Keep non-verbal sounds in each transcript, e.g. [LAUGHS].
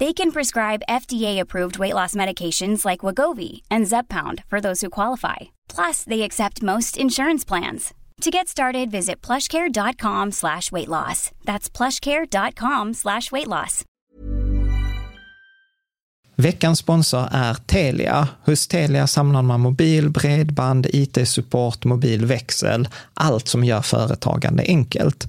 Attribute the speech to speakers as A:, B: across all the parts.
A: They can prescribe FDA-approved weight loss medications like Wagovi and Zeppound for those who qualify. Plus, they accept most insurance plans. To get started, visit plushcare.com slash weight loss. That's plushcare.com slash weight loss.
B: Veckans sponsor är Telia. Hos Telia samlar man mobil, bredband, IT-support, mobilväxel, allt som gör företagande enkelt.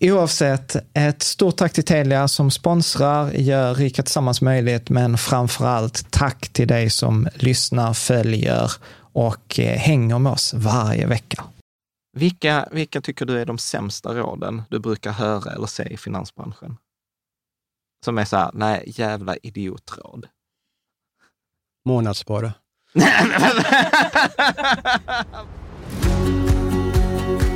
B: Oavsett, ett stort tack till Telia som sponsrar, gör Rika Tillsammans möjligt, men framför allt tack till dig som lyssnar, följer och eh, hänger med oss varje vecka. Vilka, vilka tycker du är de sämsta råden du brukar höra eller se i finansbranschen? Som är så här, nej, jävla idiotråd.
C: Månadsspara. [LAUGHS]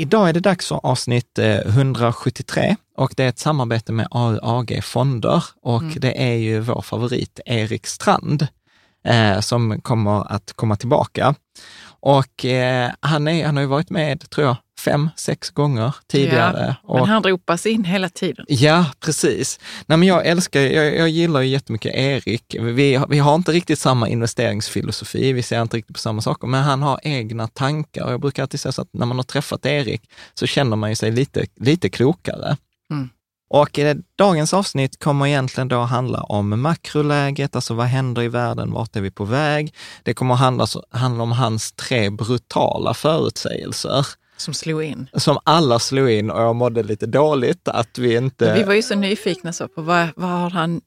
B: Idag är det dags för avsnitt 173 och det är ett samarbete med AUAG Fonder och mm. det är ju vår favorit Erik Strand eh, som kommer att komma tillbaka. Och eh, han, är, han har ju varit med, tror jag, fem, sex gånger tidigare.
D: Ja, men han ropas in hela tiden.
B: Ja, precis. Nej, men jag älskar, jag, jag gillar ju jättemycket Erik. Vi, vi har inte riktigt samma investeringsfilosofi, vi ser inte riktigt på samma saker, men han har egna tankar. Jag brukar alltid säga så att när man har träffat Erik så känner man ju sig lite, lite klokare. Och dagens avsnitt kommer egentligen då handla om makroläget, alltså vad händer i världen, vart är vi på väg? Det kommer att handla, handla om hans tre brutala förutsägelser.
D: Som slog in.
B: Som alla slog in och jag mådde lite dåligt att vi inte...
D: Vi var ju så nyfikna så på vad, vad har han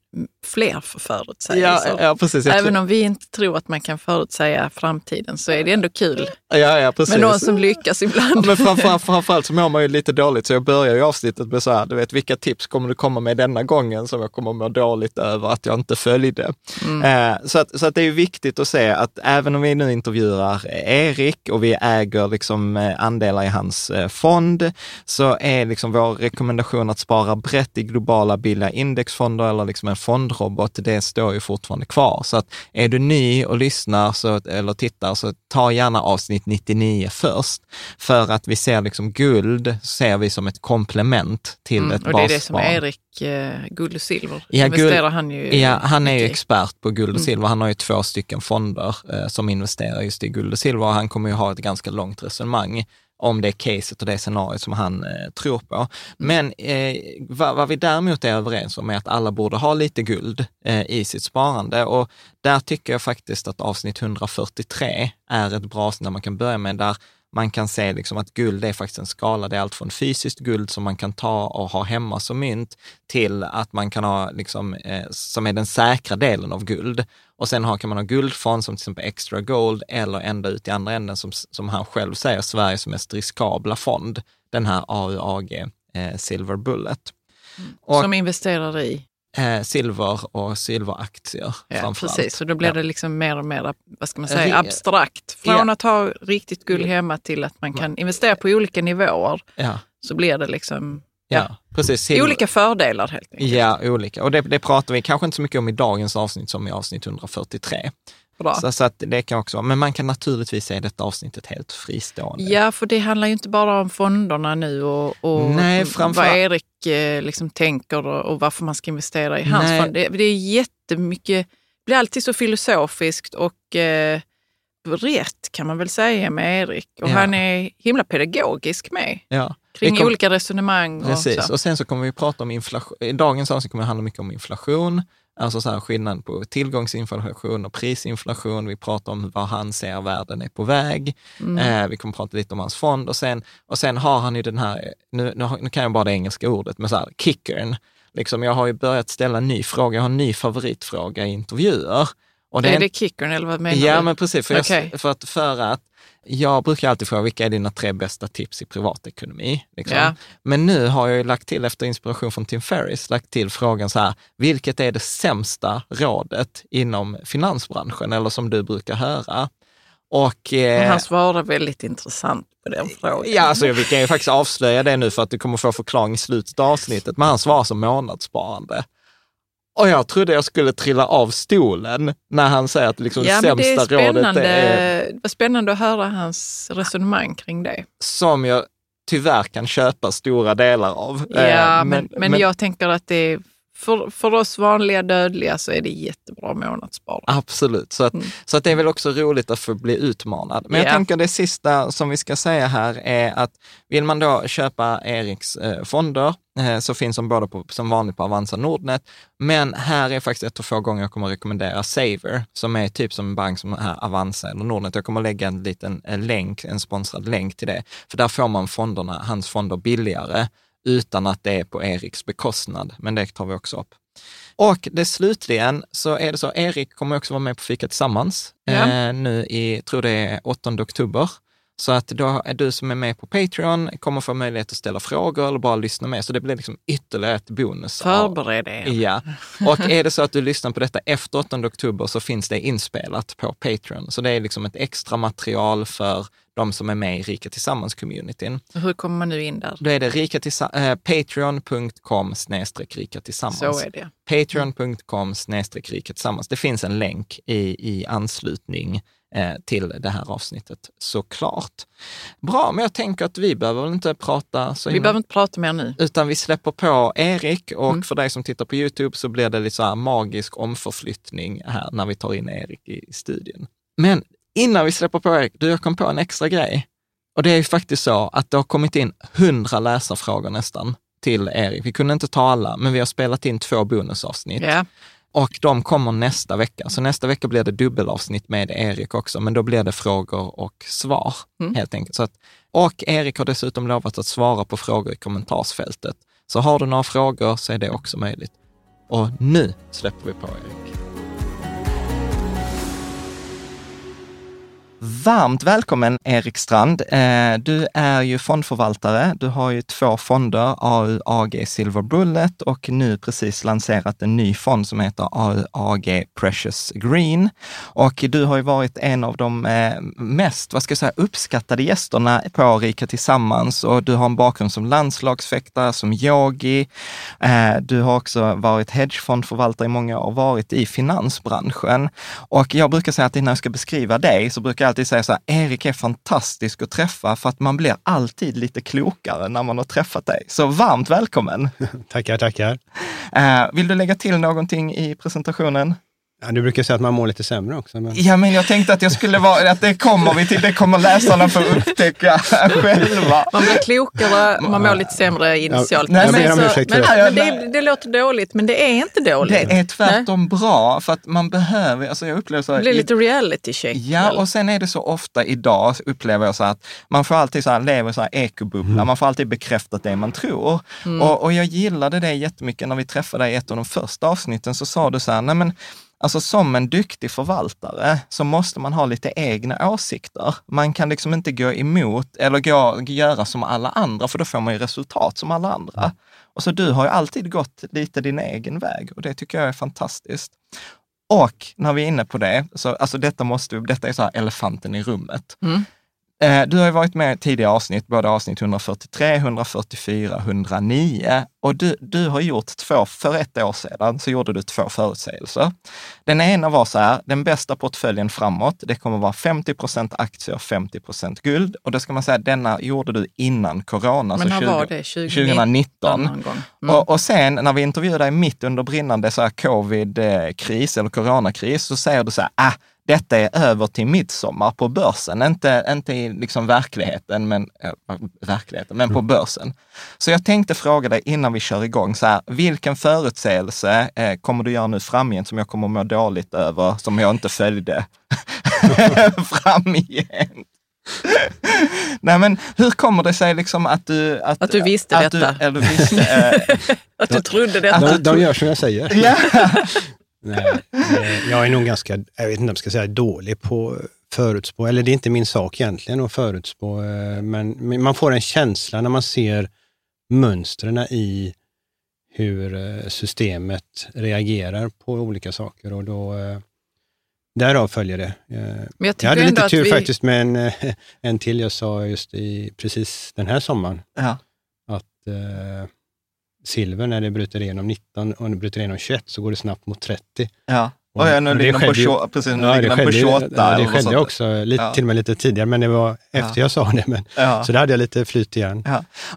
D: fler för förutsägelser?
B: Ja, ja, precis.
D: Även om vi inte tror att man kan förutsäga framtiden så är det ändå kul
B: ja, ja, precis.
D: med någon som lyckas ibland.
B: Ja, men framförallt, framförallt så mår man ju lite dåligt så jag börjar ju avsnittet med så här, du vet vilka tips kommer du komma med denna gången som jag kommer må dåligt över att jag inte följde. Mm. Eh, så, att, så att det är viktigt att se att även om vi nu intervjuar Erik och vi äger liksom eh, andelar i hans eh, fond, så är liksom vår rekommendation att spara brett i globala billiga indexfonder eller liksom en fondrobot, det står ju fortfarande kvar. Så att är du ny och lyssnar så, eller tittar, så ta gärna avsnitt 99 först. För att vi ser liksom guld, ser vi som ett komplement till mm, ett
D: Och
B: det
D: är det som Erik, eh, guld och silver,
B: ja,
D: investerar guld, han ju
B: Ja, han är ju expert på guld och mm. silver. Han har ju två stycken fonder eh, som investerar just i guld och silver och han kommer ju ha ett ganska långt resonemang om det caset och det scenariot som han eh, tror på. Men eh, vad, vad, vi däremot är överens om är att alla borde ha lite guld eh, i sitt sparande och där tycker jag faktiskt att avsnitt 143 är ett bra avsnitt där man kan börja med, där man kan se liksom att guld är faktiskt en skala. Det är allt från fysiskt guld som man kan ta och ha hemma som mynt till att man kan ha, liksom, eh, som är den säkra delen av guld. Och sen har, kan man ha guldfond som till exempel Extra Gold eller ända ut i andra änden som, som han själv säger, Sveriges mest riskabla fond, den här AUAG eh, Silver Bullet.
D: Mm. Och, som investerar i?
B: Eh, silver och silveraktier
D: ja, Precis, så då blir ja. det liksom mer och mer vad ska man säga, abstrakt. Från ja. att ha riktigt guld hemma till att man kan investera på olika nivåer ja. så blir det liksom
B: Ja, precis.
D: Olika fördelar helt enkelt.
B: Ja, olika. Och det, det pratar vi kanske inte så mycket om i dagens avsnitt som i avsnitt 143. Så, så, att det kan också men man kan naturligtvis se detta avsnittet helt fristående.
D: Ja, för det handlar ju inte bara om fonderna nu och, och Nej, framför... vad Erik eh, liksom tänker och, varför man ska investera i hans Nej. fond. Det, det är jättemycket, det blir alltid så filosofiskt och eh, rätt kan man väl säga med Erik. Och ja. han är himla pedagogisk med. Ja. Kring kom... olika resonemang.
B: Precis,
D: och, så.
B: och sen så kommer vi prata om inflation. I dagens avsnitt kommer det handla mycket om inflation. Alltså så här skillnad på tillgångsinflation och prisinflation. Vi pratar om vad han ser världen är på väg. Mm. Eh, vi kommer prata lite om hans fond och sen, och sen har han ju den här, nu, nu kan jag bara det engelska ordet, men så här, kickern. Liksom, jag har ju börjat ställa en ny fråga, jag har en ny favoritfråga i intervjuer.
D: Och det är, är det kickern eller vad menar
B: ja, du? Ja, men precis. För, okay. jag, för, att, för att jag brukar alltid fråga, vilka är dina tre bästa tips i privatekonomi? Liksom. Ja. Men nu har jag lagt till, efter inspiration från Tim Ferris, lagt till frågan så här, vilket är det sämsta rådet inom finansbranschen, eller som du brukar höra?
D: Och, eh, han svarar väldigt intressant på den frågan.
B: Ja, alltså, vi kan ju faktiskt avslöja det nu för att du kommer få förklaring i slutet av avsnittet, men han svarar som månadssparande. Och jag trodde jag skulle trilla av stolen när han säger att liksom ja, sämsta det är rådet är...
D: Det var spännande att höra hans resonemang kring det.
B: Som jag tyvärr kan köpa stora delar av.
D: Ja, eh, men, men, men, men jag tänker att det är för, för oss vanliga dödliga så är det jättebra månadsspara.
B: Absolut, så, att, mm. så att det är väl också roligt att få bli utmanad. Men yeah. jag tänker det sista som vi ska säga här är att vill man då köpa Eriks eh, fonder eh, så finns de både på, som vanligt på Avanza Nordnet. Men här är faktiskt ett av få gånger jag kommer att rekommendera Saver, som är typ som en bank som här Avanza eller Nordnet. Jag kommer att lägga en liten en länk, en sponsrad länk till det, för där får man fonderna, hans fonder billigare utan att det är på Eriks bekostnad. Men det tar vi också upp. Och det slutligen så är det så, Erik kommer också vara med på Fika Tillsammans ja. eh, nu i, tror det är 8 oktober. Så att då är du som är med på Patreon kommer få möjlighet att ställa frågor eller bara lyssna med. Så det blir liksom ytterligare ett bonus.
D: Förbered er.
B: Ja, och är det så att du lyssnar på detta efter 8 oktober så finns det inspelat på Patreon. Så det är liksom ett extra material för de som är med i Rika Tillsammans-communityn.
D: Hur kommer man nu in där?
B: Då är det rika äh, patreon.com snedstreck rika tillsammans.
D: Så är det.
B: Patreon.com snedstreck rika tillsammans. Det finns en länk i, i anslutning eh, till det här avsnittet såklart. Bra, men jag tänker att vi behöver väl inte prata så
D: Vi innan, behöver inte prata mer nu.
B: Utan vi släpper på Erik och mm. för dig som tittar på Youtube så blir det lite så här magisk omförflyttning här när vi tar in Erik i, studion. Men innan vi släpper på Erik, du, jag kom på en extra grej. Och det är ju faktiskt så att det har kommit in hundra läsarfrågor nästan till Erik. Vi kunde inte ta alla, men vi har spelat in två bonusavsnitt. Yeah. Och de kommer nästa vecka. Så nästa vecka blir det dubbelavsnitt med Erik också, men då blir det frågor och svar mm. helt enkelt. Så att, och Erik har dessutom lovat att svara på frågor i kommentarsfältet. Så har du några frågor så är det också möjligt. Och nu släpper vi på Erik. Varmt välkommen Erik Strand. Eh, du är ju fondförvaltare. Du har ju två fonder, AUAG Silver Bullet och nu precis lanserat en ny fond som heter AUAG Precious Green. Och du har ju varit en av de eh, mest, vad ska jag säga, uppskattade gästerna på Rika Tillsammans och du har en bakgrund som landslagsfäktare, som yogi. Eh, du har också varit hedgefondförvaltare i många år och varit i finansbranschen. Och jag brukar säga att innan jag ska beskriva dig så brukar jag alltid säga så här, Erik är fantastisk att träffa för att man blir alltid lite klokare när man har träffat dig. Så varmt välkommen! [LAUGHS]
C: tackar, tackar.
B: Uh, vill du lägga till någonting i presentationen?
C: Ja, du brukar säga att man mår lite sämre också.
B: Men... Ja, men jag tänkte att jag skulle vara, att det kommer vi till, det kommer läsarna få upptäcka själva.
D: Man blir klokare, man mår lite sämre initialt.
C: Ja, nej, men, så,
D: men, men det, det, låter dåligt, men det är inte dåligt.
B: Det är tvärtom nej. bra, för att man behöver, alltså jag upplever så här,
D: Det blir lite reality check.
B: Ja, och sen är det så ofta idag, upplever jag så att man får alltid så här, lever så här ekobubbla, mm. man får alltid bekräftat det man tror. Mm. Och, och jag gillade det jättemycket när vi träffade dig i ett av de första avsnitten, så sa du så här, nej men Alltså som en duktig förvaltare så måste man ha lite egna åsikter. Man kan liksom inte gå emot eller gå, göra som alla andra, för då får man ju resultat som alla andra. Och så du har ju alltid gått lite din egen väg och det tycker jag är fantastiskt. Och när vi är inne på det, så alltså detta måste, detta är så elefanten i rummet. Mm. Eh, du har ju varit med i tidigare avsnitt, både avsnitt 143, 144, 109 och du, du har gjort två, för ett år sedan så gjorde du två förutsägelser. Den ena var så här, den bästa portföljen framåt, det kommer vara 50 procent aktier, 50 procent guld. Och då ska man säga, denna gjorde du innan corona.
D: Men när var det?
B: 2019. Mm. Och, och sen när vi intervjuade dig mitt under brinnande så här covid-kris eller coronakris, så säger du så här, ah, detta är över till midsommar på börsen, inte, inte i liksom verkligheten, men, äh, verkligheten, men på mm. börsen. Så jag tänkte fråga dig innan vi kör igång, så här, vilken förutsägelse eh, kommer du göra nu framgent som jag kommer må dåligt över, som jag inte följde [LAUGHS] framgent? Nej men hur kommer det sig liksom att du...
D: Att, att du visste att detta? Du,
B: eller visste, äh, [LAUGHS]
D: att du trodde detta?
C: De, de gör som jag säger. Ja. [LAUGHS] Nej, jag är nog ganska, jag vet inte om jag ska säga dålig på förutspå, eller det är inte min sak egentligen att förutspå, eh, men man får en känsla när man ser mönstren i hur eh, systemet reagerar på olika saker och då eh, Därav följer det.
D: Men jag,
C: jag hade lite tur vi... faktiskt med en, en till jag sa just i precis den här sommaren. Ja. Att eh, silver när det bryter igenom 19 och det bryter igenom 21 så går det snabbt mot 30.
B: Ja. Och, ja, nu ligger på 28, precis, nu ja, ligger
C: på
B: 28.
C: Ja, det skedde också, lite, ja. till och med lite tidigare, men det var efter ja. jag sa det. Men, ja. Så där hade jag lite flyt igen.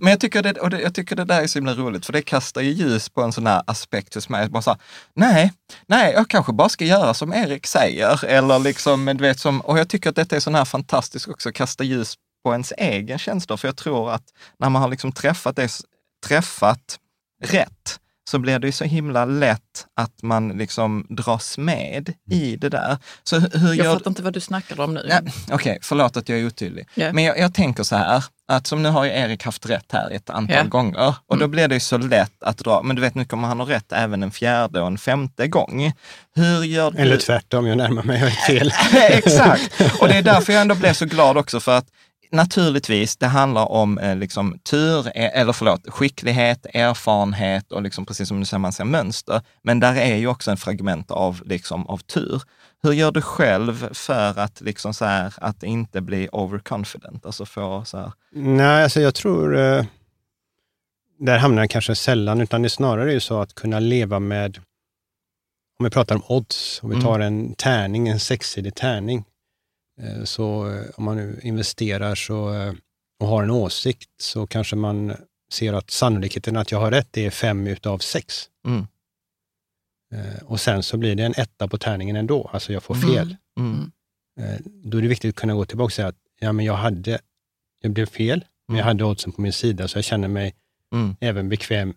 B: Men jag tycker, det, och det, jag tycker det där är så himla roligt, för det kastar ju ljus på en sån här aspekt hos mig. Bara så här, nej, nej, jag kanske bara ska göra som Erik säger. Eller liksom, du vet, som, och jag tycker att detta är sån här fantastiskt också, kasta ljus på ens egen känslor. För jag tror att när man har liksom träffat, det, träffat rätt, så blir det ju så himla lätt att man liksom dras med i det där. Så hur
D: jag
B: gör...
D: fattar inte vad du snackar om nu.
B: Ja, Okej, okay, förlåt att jag är otydlig. Yeah. Men jag, jag, tänker så här, att som nu har ju Erik haft rätt här ett antal yeah. gånger och då mm. blir det ju så lätt att dra, men du vet nu kommer han ha rätt även en fjärde och en femte gång. Hur gör du?
C: Eller tvärtom, jag närmar mig, jag är fel. [LAUGHS]
B: Exakt, och det är därför jag ändå blev så glad också för att naturligtvis, det handlar om eh, liksom, tur, eh, eller förlåt, skicklighet, erfarenhet och liksom, precis som du säger, man ser mönster. Men där är ju också en fragment av, liksom, av tur. Hur gör du själv för att, liksom, så här, att inte bli overconfident? Alltså få, så här...
C: Nej, alltså jag tror, eh, där hamnar jag kanske sällan, utan det är snarare ju så att kunna leva med, om vi pratar om odds, om vi mm. tar en tärning, en sexsidig tärning, så eh, om man nu investerar så, eh, och har en åsikt så kanske man ser att sannolikheten att jag har rätt är fem utav sex. Mm. Och sen så blir det en etta på tärningen ändå, alltså jag får fel. Mm. Mm. Då är det viktigt att kunna gå tillbaka och säga att ja, men jag, hade, jag blev fel, men jag mm. hade oddsen på min sida, så jag känner mig mm. även bekväm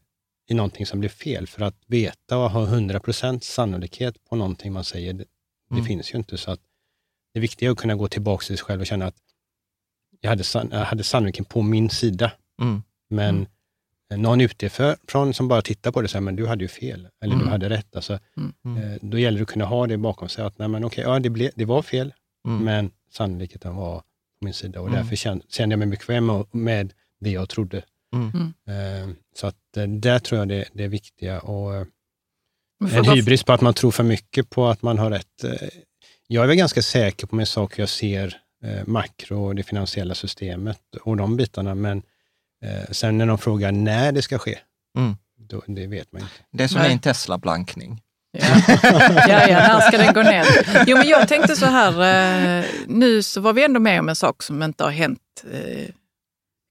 C: i någonting som blev fel. För att veta och ha 100% sannolikhet på någonting man säger, det, det mm. finns ju inte. så att det viktiga är att kunna gå tillbaka till sig själv och känna att jag hade, jag hade sannolikheten på min sida. Mm. Men mm. någon utifrån som bara tittar på det och säger, men du hade ju fel, eller mm. du hade rätt. Alltså, mm. Mm. eh, då gäller det att kunna ha det bakom sig, att nej, men okej, ja, det, ble, det var fel, mm. men sannolikheten var på min sida och därför kände, kände jag mig bekväm med det jag trodde. Eh, så att eh, där tror jag det, det är viktiga. Och, eh, en hybris på att man tror för mycket på att man har rätt eh, jag är väl ganska säker på min sak, jag ser eh, makro och det finansiella systemet och de bitarna, men eh, sen när de frågar när det ska ske, mm. då, det vet man inte.
B: Det är som Nej. en Tesla-blankning.
D: Ja. [LAUGHS] ja, ja, när ska den gå ner? Jo, men jag tänkte så här, eh, nu så var vi ändå med om en sak som inte har hänt, eh,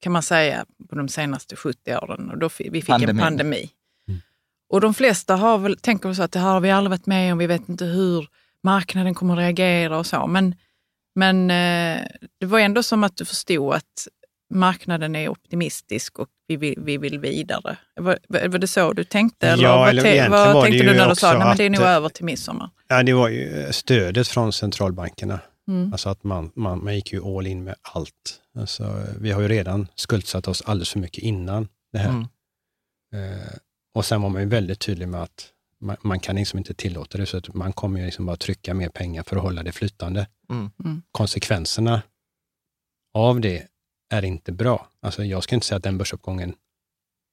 D: kan man säga, på de senaste 70 åren. Och då, vi fick Pandemi. en pandemi. Och de flesta har väl, tänker så att det här har vi aldrig varit med om, vi vet inte hur marknaden kommer att reagera och så. Men, men eh, det var ändå som att du förstod att marknaden är optimistisk och vi vill, vi vill vidare. Var, var det så du tänkte? Eller
C: ja,
D: vad,
C: eller
D: vad
C: var
D: tänkte du när du sa att det är nog över till midsommar?
C: Ja, det var ju stödet från centralbankerna.
D: Mm.
C: Alltså att man, man, man gick ju all in med allt. Alltså, vi har ju redan skuldsatt oss alldeles för mycket innan det här. Mm. Eh, och sen var man ju väldigt tydlig med att man, man, kan liksom inte tillåta det, så att man kommer ju liksom bara trycka mer pengar för att hålla det flytande.
B: Mm.
D: Mm.
C: Konsekvenserna av det är inte bra. Alltså jag ska inte säga att den börsuppgången,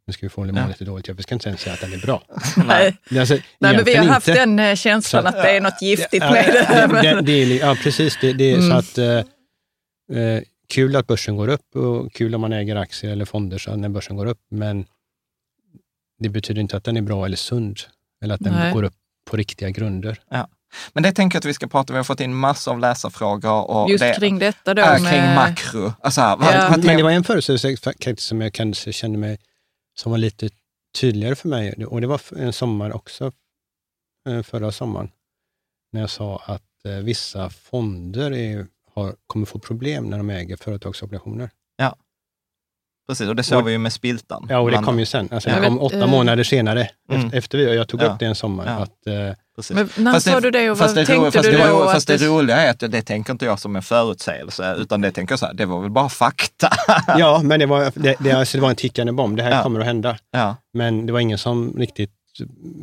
C: nu ska vi få ja. lite dåligt, jag ska inte ens säga att den är bra. [LAUGHS]
D: Nej,
C: alltså,
D: Nej men vi har haft inte. den eh, känslan så, att det är något giftigt
C: ja,
D: med det.
C: det, det är, ja, precis. Det, det är mm. så att eh, eh, kul att börsen går upp och kul om man äger aktier eller fonder så när börsen går upp, men det betyder inte att den är bra eller sund, eller att den Nej. går upp på riktiga grunder.
B: Ja. Men det tänker jag att vi ska prata om. Vi har fått in massor av läsarfrågor. Och
D: Just
B: det,
D: kring detta då?
B: Äh,
D: med...
B: Kring makro. Alltså
D: Ja.
B: vad,
C: Men det var en förutsägelse som jag kanske kände mig, som var lite tydligare för mig, och det var en sommar också, eh, förra sommaren, när jag sa att eh, vissa fonder är, har, kommer få problem när de äger företagsobligationer.
B: Precis. Och det såg
C: Och-
B: vi ju med Spiltan.
C: Ja, och det kom ju sen. Alltså,
B: Ja.
C: det kom åtta
D: eh,
C: månader senare,
B: Mm.
C: efter, vi, jag tog
B: Ja.
C: upp det en sommar,
B: Ja.
C: att eh,
B: Precis.
D: Men när
B: Fast
D: sa du det och vad
B: det
D: tänkte
B: fast
D: du
B: det,
D: då?
B: ro- Fast det
D: det-
B: roliga är att det tänker inte jag som en förutsägelse, utan det tänker jag så här, det var väl bara fakta. [LAUGHS]
C: ja, men det var, det, det, alltså, det var en tickande bomb. Det här
B: Ja.
C: kommer att hända.
B: ja.
C: Men det var ingen som riktigt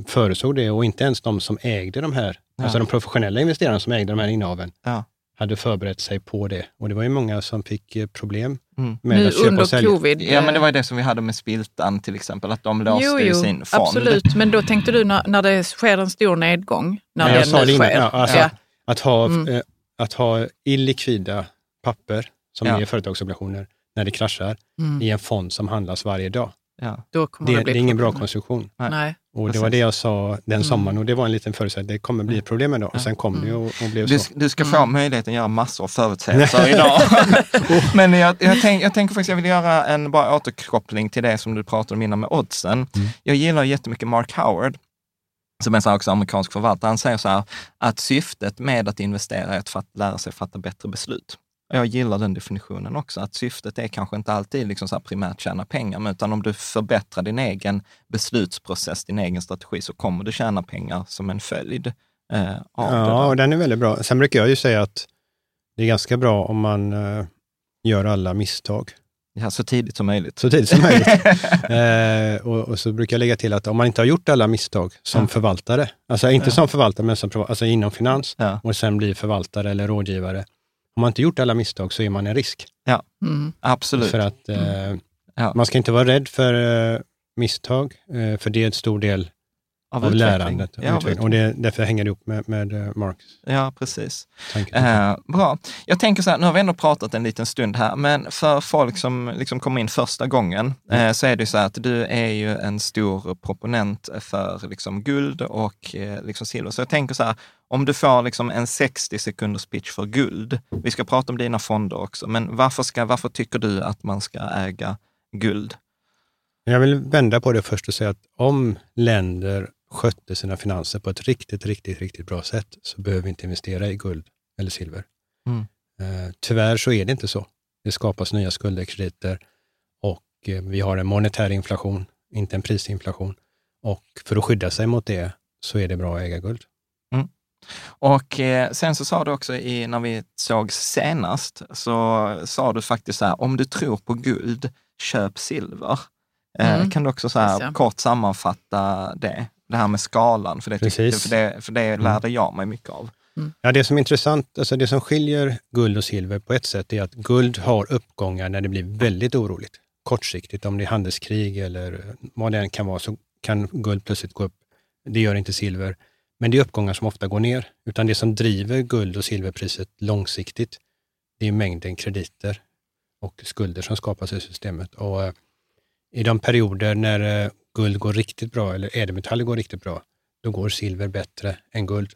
C: förutsåg det och inte ens de som ägde de här,
B: Ja.
C: alltså de professionella investerarna som ägde de här innehaven,
B: Ja.
C: Hade förberett sig på det. Och det var ju många som fick eh, problem
B: Mm.
C: med
D: nu
C: att köpa
D: under
C: och sälja.
D: covid?
B: Ja, men det var ju det som vi hade med Spiltan till exempel, att de låste
D: jo,
B: i
D: jo,
B: sin fond.
D: absolut. Men då tänkte du när, när det sker en stor nedgång, när
C: Ja, jag
D: den
C: sa
D: nu
C: det innan,
D: sker.
C: ja, alltså,
D: Ja.
C: Att, ha,
D: Mm.
C: eh, att ha illikvida papper, som
B: Ja.
C: är företagsobligationer, när det kraschar,
D: Mm.
C: i en fond som handlas varje dag.
B: Ja.
C: Det,
D: det,
C: det är ingen bra konstruktion.
B: Nej.
D: Nej.
C: Och det var det jag sa den
D: Mm.
C: sommaren och det var en liten förutsättning. Det kommer bli ett problem en dag. Och sen kom det ju och, och blev
B: Du,
C: så.
B: du ska få
D: Mm.
B: möjligheten att göra massor av [LAUGHS] förutsägelser idag. [LAUGHS] Men jag, jag, tänk, jag tänker faktiskt jag vill göra en bara återkoppling till det som du pratade om innan med oddsen.
C: Mm.
B: Jag gillar jättemycket Mark Howard, som är så också amerikansk förvaltare. Han säger så här att syftet med att investera är att lära sig fatta bättre beslut. Jag gillar den definitionen också, att syftet är kanske inte alltid liksom så primärt tjäna pengar, utan om du förbättrar din egen beslutsprocess, din egen strategi, så kommer du tjäna pengar som en följd eh, av det.
C: Ja, och den är väldigt bra. Sen brukar jag ju säga att det är ganska bra om man eh, gör alla misstag
B: Ja, så tidigt som möjligt.
C: så tidigt som möjligt. [LAUGHS] eh, och, och så brukar jag lägga till att om man inte har gjort alla misstag som
B: Ja.
C: förvaltare, alltså inte
B: Ja.
C: som förvaltare, men som, alltså inom finans,
B: Ja,
C: och sen blir förvaltare eller rådgivare. Om man inte gjort alla misstag så är man en risk.
D: Mm.
B: absolut.
C: För att eh,
B: Ja.
C: man ska inte vara rädd för eh, misstag, eh, för det är en stor del av,
B: utveckling.
C: lärandet.
B: Ja, av
C: och det, därför hänger det ihop med, med eh, Marks
B: ja, precis. Eh, bra. Jag tänker så här, nu har vi ändå pratat en liten stund här, men för folk som liksom kommer in första gången, eh, så är det så här att du är ju en stor proponent för liksom guld och eh, liksom silver. Så jag tänker så här, om du får liksom en 60 sekunders pitch för guld, vi ska prata om dina fonder också, men varför, ska, varför tycker du att man ska äga guld?
C: Jag vill vända på det först och säga att om länder skötte sina finanser på ett riktigt, riktigt, riktigt bra sätt så behöver vi inte investera i guld eller silver.
B: Mm.
C: Eh, tyvärr så är det inte så. Det skapas nya skulder, krediter och eh, vi har en monetär inflation, inte en prisinflation. Och för att skydda sig mot det så är det bra att äga guld.
B: Och eh, sen så sa du också i, när vi såg senast, så sa du faktiskt så här, om du tror på guld, köp silver.
D: Mm.
B: Kan du också så här, kort sammanfatta det? Det här med skalan, för det, tyckte, för det, för det lärde jag mig mycket av.
C: Ja, det som är intressant, alltså det som skiljer guld och silver på ett sätt är att guld har uppgångar när det blir väldigt oroligt. Kortsiktigt, om det är handelskrig eller vad det än kan vara, så kan guld plötsligt gå upp. Det gör inte silver. Men det är uppgångar som ofta går ner. Utan det som driver guld och silverpriset långsiktigt, det är mängden krediter och skulder som skapas i systemet. Och eh, I de perioder när eh, guld går riktigt bra, eller ädelmetaller går riktigt bra, då går silver bättre än guld.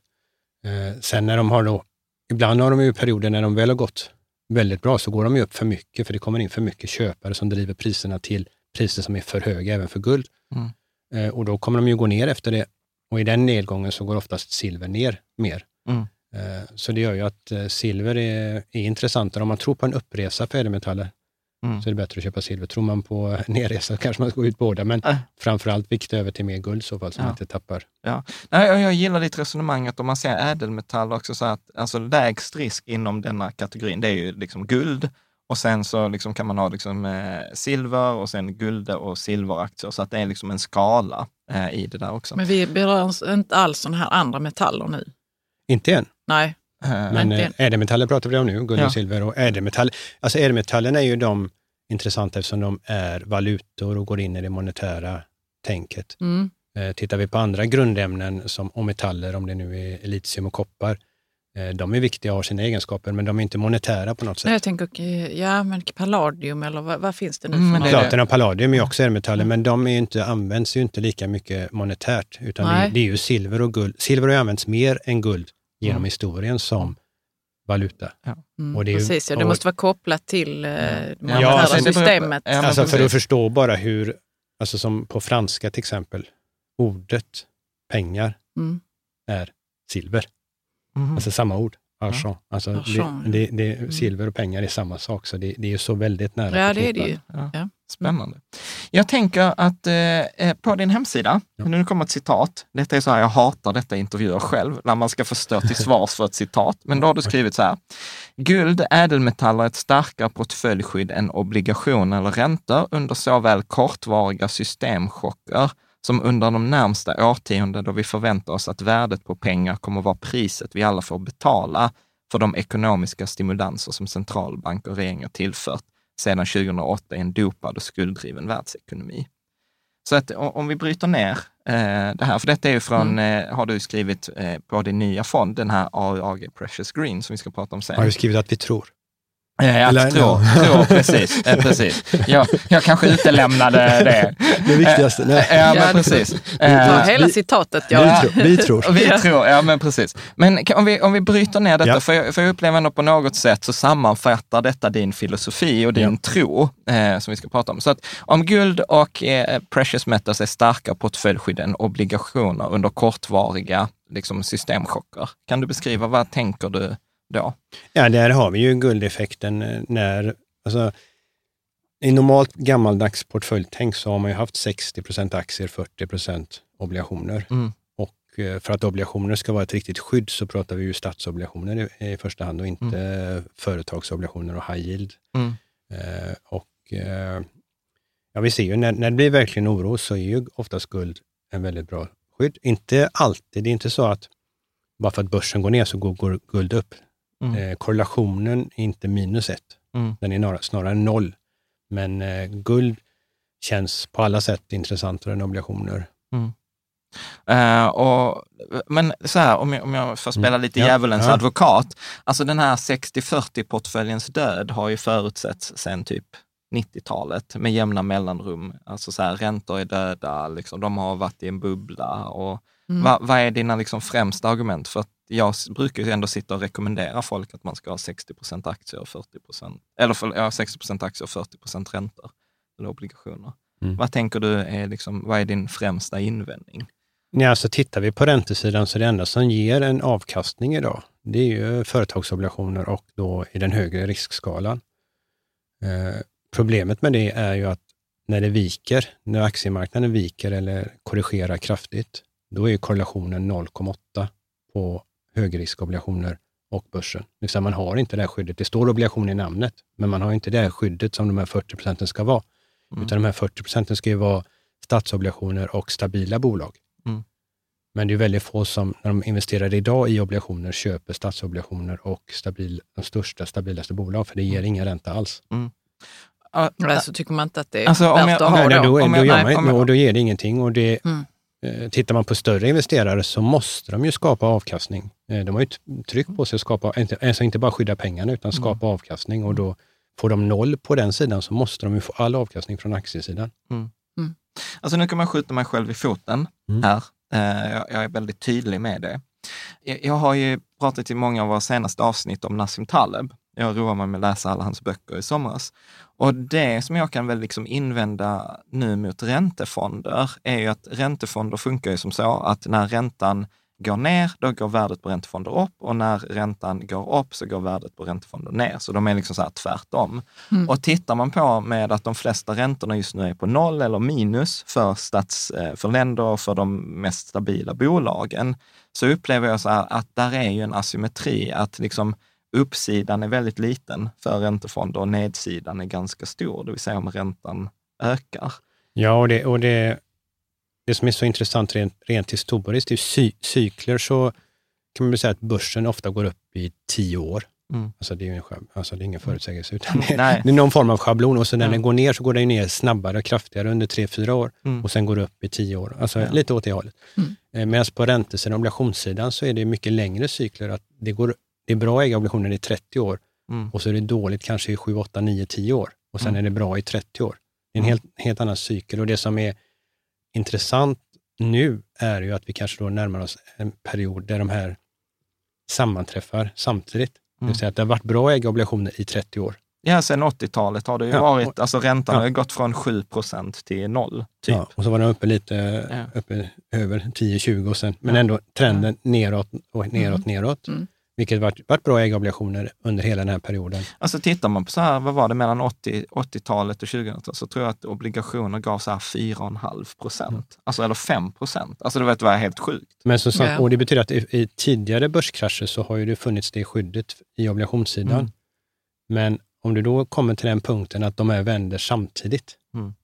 C: Eh, sen när de har då, ibland har de ju perioder när de väl har gått väldigt bra, så går de ju upp för mycket, för det kommer in för mycket köpare som driver priserna till priser som är för höga även för guld.
B: Mm.
C: Eh, och då kommer de ju gå ner efter det. Och i den nedgången så går oftast silver ner mer. Mm. Så det gör ju att silver är, är intressantare. Om man tror på en uppresa för ädelmetaller mm. så är det bättre att köpa silver. Tror man på [LAUGHS] nerresa kanske man ska gå ut båda, men äh. framförallt vikta över till mer guld så fall, så ja. man inte tappar.
B: Ja. Nej, jag, jag gillar ditt resonemang att om man ser ädelmetaller också så att alltså lägst risk inom denna kategorin, det är ju liksom guld och sen så liksom kan man ha liksom, eh, silver och sen guld och silveraktier. Så att det är liksom en skala eh, i det där också.
D: Men vi berör inte alls sådana här andra metaller nu?
C: Inte än.
D: Nej.
C: Eh, men äh, ädelmetaller pratar vi om nu, guld och silver. Och ädelmetall, alltså ädelmetallerna är ju de intressanta eftersom de är valutor och går in i det monetära tänket. Mm. Eh, tittar vi på andra grundämnen som, och metaller, om det nu är litium och koppar, Eh, de är viktiga och har sina egenskaper, men de är inte monetära på något sätt.
D: jag tänker, ja men palladium eller vad, vad finns det nu
C: mm, Platina och palladium är också ädelmetaller, mm. men de är inte, används ju inte lika mycket monetärt, utan det, det, är ju silver och guld. Silver har använts mer än guld genom mm. historien som valuta.
D: Ja. Mm, och det precis, ja, det måste vara kopplat till eh, det monetära ja, alltså, systemet.
C: Ja, alltså för att förstå bara hur, alltså som på franska till exempel, ordet pengar mm. är silver. Mm. Alltså samma ord. Argent. Alltså, Argent. Det, det, det, mm. silver och pengar är samma sak, så det, det är ju så väldigt nära.
D: Ja, det är det ju. Ja.
B: Spännande. Jag tänker att eh, eh, på din hemsida, ja. nu kommer ett citat. Detta är så här, jag hatar detta intervjuer själv, när man ska få stå till svars för ett citat. Men då har du skrivit så här. Guld, ädelmetaller, ett starkare portföljskydd än obligationer eller räntor under såväl kortvariga systemchocker som under de närmsta årtionden då vi förväntar oss att värdet på pengar kommer att vara priset vi alla får betala för de ekonomiska stimulanser som centralbanker och regeringar tillfört sedan 2008 i en dopad och skulddriven världsekonomi. Så att om vi bryter ner eh, det här, för detta är ju från, mm. eh, har du skrivit eh, på din nya fond, den här AAG Precious Green som vi ska prata om sen.
C: Har du skrivit att vi tror?
B: Eh, att tro, tro, precis. Eh, precis. Jag, jag kanske utelämnade det. [LAUGHS]
C: Det viktigaste.
B: Eh, nej. Ja, men precis.
D: Ta hela citatet.
C: Ja. Vi, tror, [LAUGHS] vi tror.
B: Vi tror, ja men precis. Men om vi, om vi bryter ner detta, ja. för, jag, för jag upplever ändå på något sätt så sammanfattar detta din filosofi och din ja. tro eh, som vi ska prata om. Så att om guld och eh, precious metals är starka portföljskydd än obligationer under kortvariga liksom, systemchocker, kan du beskriva vad tänker du då?
C: Ja, där har vi ju guldeffekten eh, när, alltså, i normalt gammaldags portföljtänk så har man ju haft 60 procent aktier, 40 procent obligationer. Mm. Och eh, för att obligationer ska vara ett riktigt skydd så pratar vi ju statsobligationer i, i första hand och inte mm. företagsobligationer och high yield. Mm. Eh, och eh, ja, vi ser ju när, när det blir verkligen oro så är ju oftast guld en väldigt bra skydd. Inte alltid, det är inte så att bara för att börsen går ner så går, går guld upp. Mm. Eh, korrelationen är inte minus ett, mm. den är snarare noll. Men eh, guld känns på alla sätt intressantare än obligationer. Mm.
B: Uh, och, men så här, om jag, om jag får spela mm. lite ja, djävulens ja. advokat. Alltså den här 60-40-portföljens död har ju förutsetts sen typ 90-talet med jämna mellanrum. Alltså så här, räntor är döda, liksom, de har varit i en bubbla. Och mm. vad, vad är dina liksom främsta argument? För att jag brukar ju ändå sitta och rekommendera folk att man ska ha 60 procent aktier och 40 procent, eller för, ja, 60 procent aktier och 40 procent räntor eller obligationer. Mm. Vad tänker du är, liksom, vad är din främsta invändning?
C: Ja, alltså tittar vi på räntesidan så det enda som ger en avkastning idag, det är ju företagsobligationer och då i den högre riskskalan. Problemet med det är ju att när det viker, när aktiemarknaden viker eller korrigerar kraftigt, då är korrelationen 0,8 på högriskobligationer och börsen. Det vill man har inte det här skyddet. Det står obligation i namnet, men man har inte det här skyddet som de här 40 procenten ska vara. Mm. Utan de här 40 procenten ska ju vara statsobligationer och stabila bolag. Mm. Men det är väldigt få som, när de investerar idag i obligationer, köper statsobligationer och stabil, de största, stabilaste bolag, för det ger mm. ingen ränta alls. Mm.
D: Alltså tycker man inte att det är alltså, värt jag, att ha då?
C: Då, då, då, gör man, då, då ger det ingenting. Och det, mm. Eh, tittar man på större investerare så måste de ju skapa avkastning. Eh, de har ju ett tryck på sig att skapa, alltså inte bara skydda pengarna utan mm. skapa mm. avkastning och då får de noll på den sidan så måste de ju få all avkastning från aktiesidan. Mm.
B: Mm. Alltså nu kan man skjuta mig själv i foten mm. här. Eh, jag är väldigt tydlig med det. Jag har ju pratat i många av våra senaste avsnitt om Nassim Taleb. Jag roar mig med att läsa alla hans böcker i somras. Och det som jag kan väl liksom invända nu mot räntefonder är ju att räntefonder funkar ju som så att när räntan går ner, då går värdet på räntefonder upp och när räntan går upp så går värdet på räntefonder ner. Så de är liksom så här tvärtom. Mm. Och tittar man på med att de flesta räntorna just nu är på noll eller minus för, stats, eh, för länder och för de mest stabila bolagen, så upplever jag så här att där är ju en asymmetri, att liksom uppsidan är väldigt liten för räntefonder och nedsidan är ganska stor, det vill säga om räntan ökar.
C: Ja, och det, och det, det som är så intressant rent, rent historiskt, i cy, cykler så kan man väl säga att börsen ofta går upp i tio år. Mm. Alltså, det är en, alltså det är ingen mm. förutsägelse, utan det, är, det är någon form av schablon. Och så när ja. den går ner så går den ner snabbare och kraftigare under tre, fyra år mm. och sen går det upp i tio år. Alltså ja. lite åt det hållet. Mm. Eh, Medan på räntesidan, obligationssidan, så är det mycket längre cykler. Att det, går, det är bra att äga obligationer i 30 år mm. och så är det dåligt kanske i 7, 8, 9, 10 år och sen mm. är det bra i 30 år. Det är en helt, helt annan cykel och det som är intressant nu är ju att vi kanske då närmar oss en period där de här sammanträffar samtidigt. Mm. Det vill mm. säga att det har varit bra att äga obligationer i 30 år.
B: Ja, sen 80-talet har det ju ja, varit, alltså räntan ja. har gått från 7 procent till noll. Typ. Ja,
C: och så var den uppe lite, ja. uppe över 10-20 och sen, men ändå trenden neråt och neråt, mm. neråt. Mm. Vilket varit, varit bra ägarobligationer under hela den här perioden.
B: Alltså tittar man på så här, vad var det mellan 80, 80-talet och 2000-talet, så tror jag att obligationer gav så här 4,5 procent. Mm. Alltså, eller 5 procent. Alltså det var helt sjukt.
C: Men sagt, och det betyder att i, i, tidigare börskrascher så har ju det funnits det skyddet i obligationssidan. Mm. Men om du då kommer till den punkten att de här vänder samtidigt, mm.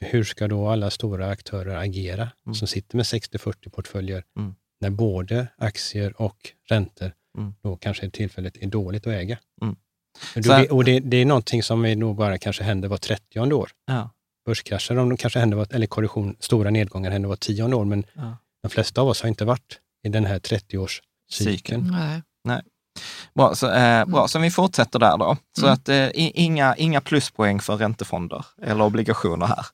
C: hur ska då alla stora aktörer agera mm. som sitter med 60-40 portföljer mm när både aktier och räntor mm. då kanske tillfället är dåligt att äga. Mm. Då, det, och det, det, är någonting som är nog bara kanske händer var 30 år. Ja. Börskrascher de kanske händer var, eller korrektion, stora nedgångar händer var tionde år, men ja. de flesta av oss har inte varit i den här 30-årscykeln.
B: Nej. Nej. Bra, så, eh, bra, så vi fortsätter där då. Så mm. att eh, inga, inga pluspoäng för räntefonder eller obligationer här.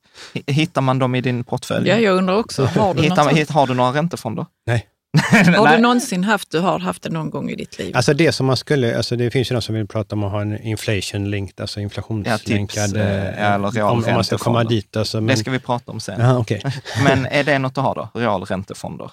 B: Hittar man dem i din portfölj?
D: Ja, jag undrar också.
B: Har du, Hittar, har du några räntefonder?
C: Nej.
D: Har du någonsin haft, du har haft det någon gång i ditt liv?
C: Alltså det som man skulle, alltså det finns ju de som vill prata om att ha en inflation linked, alltså inflationslänkad. Ja,
B: eh, eller real om,
C: om man ska komma dit. Alltså,
B: men... Det ska vi prata om sen.
C: Aha, okay. [LAUGHS]
B: men är det något att ha då, realräntefonder?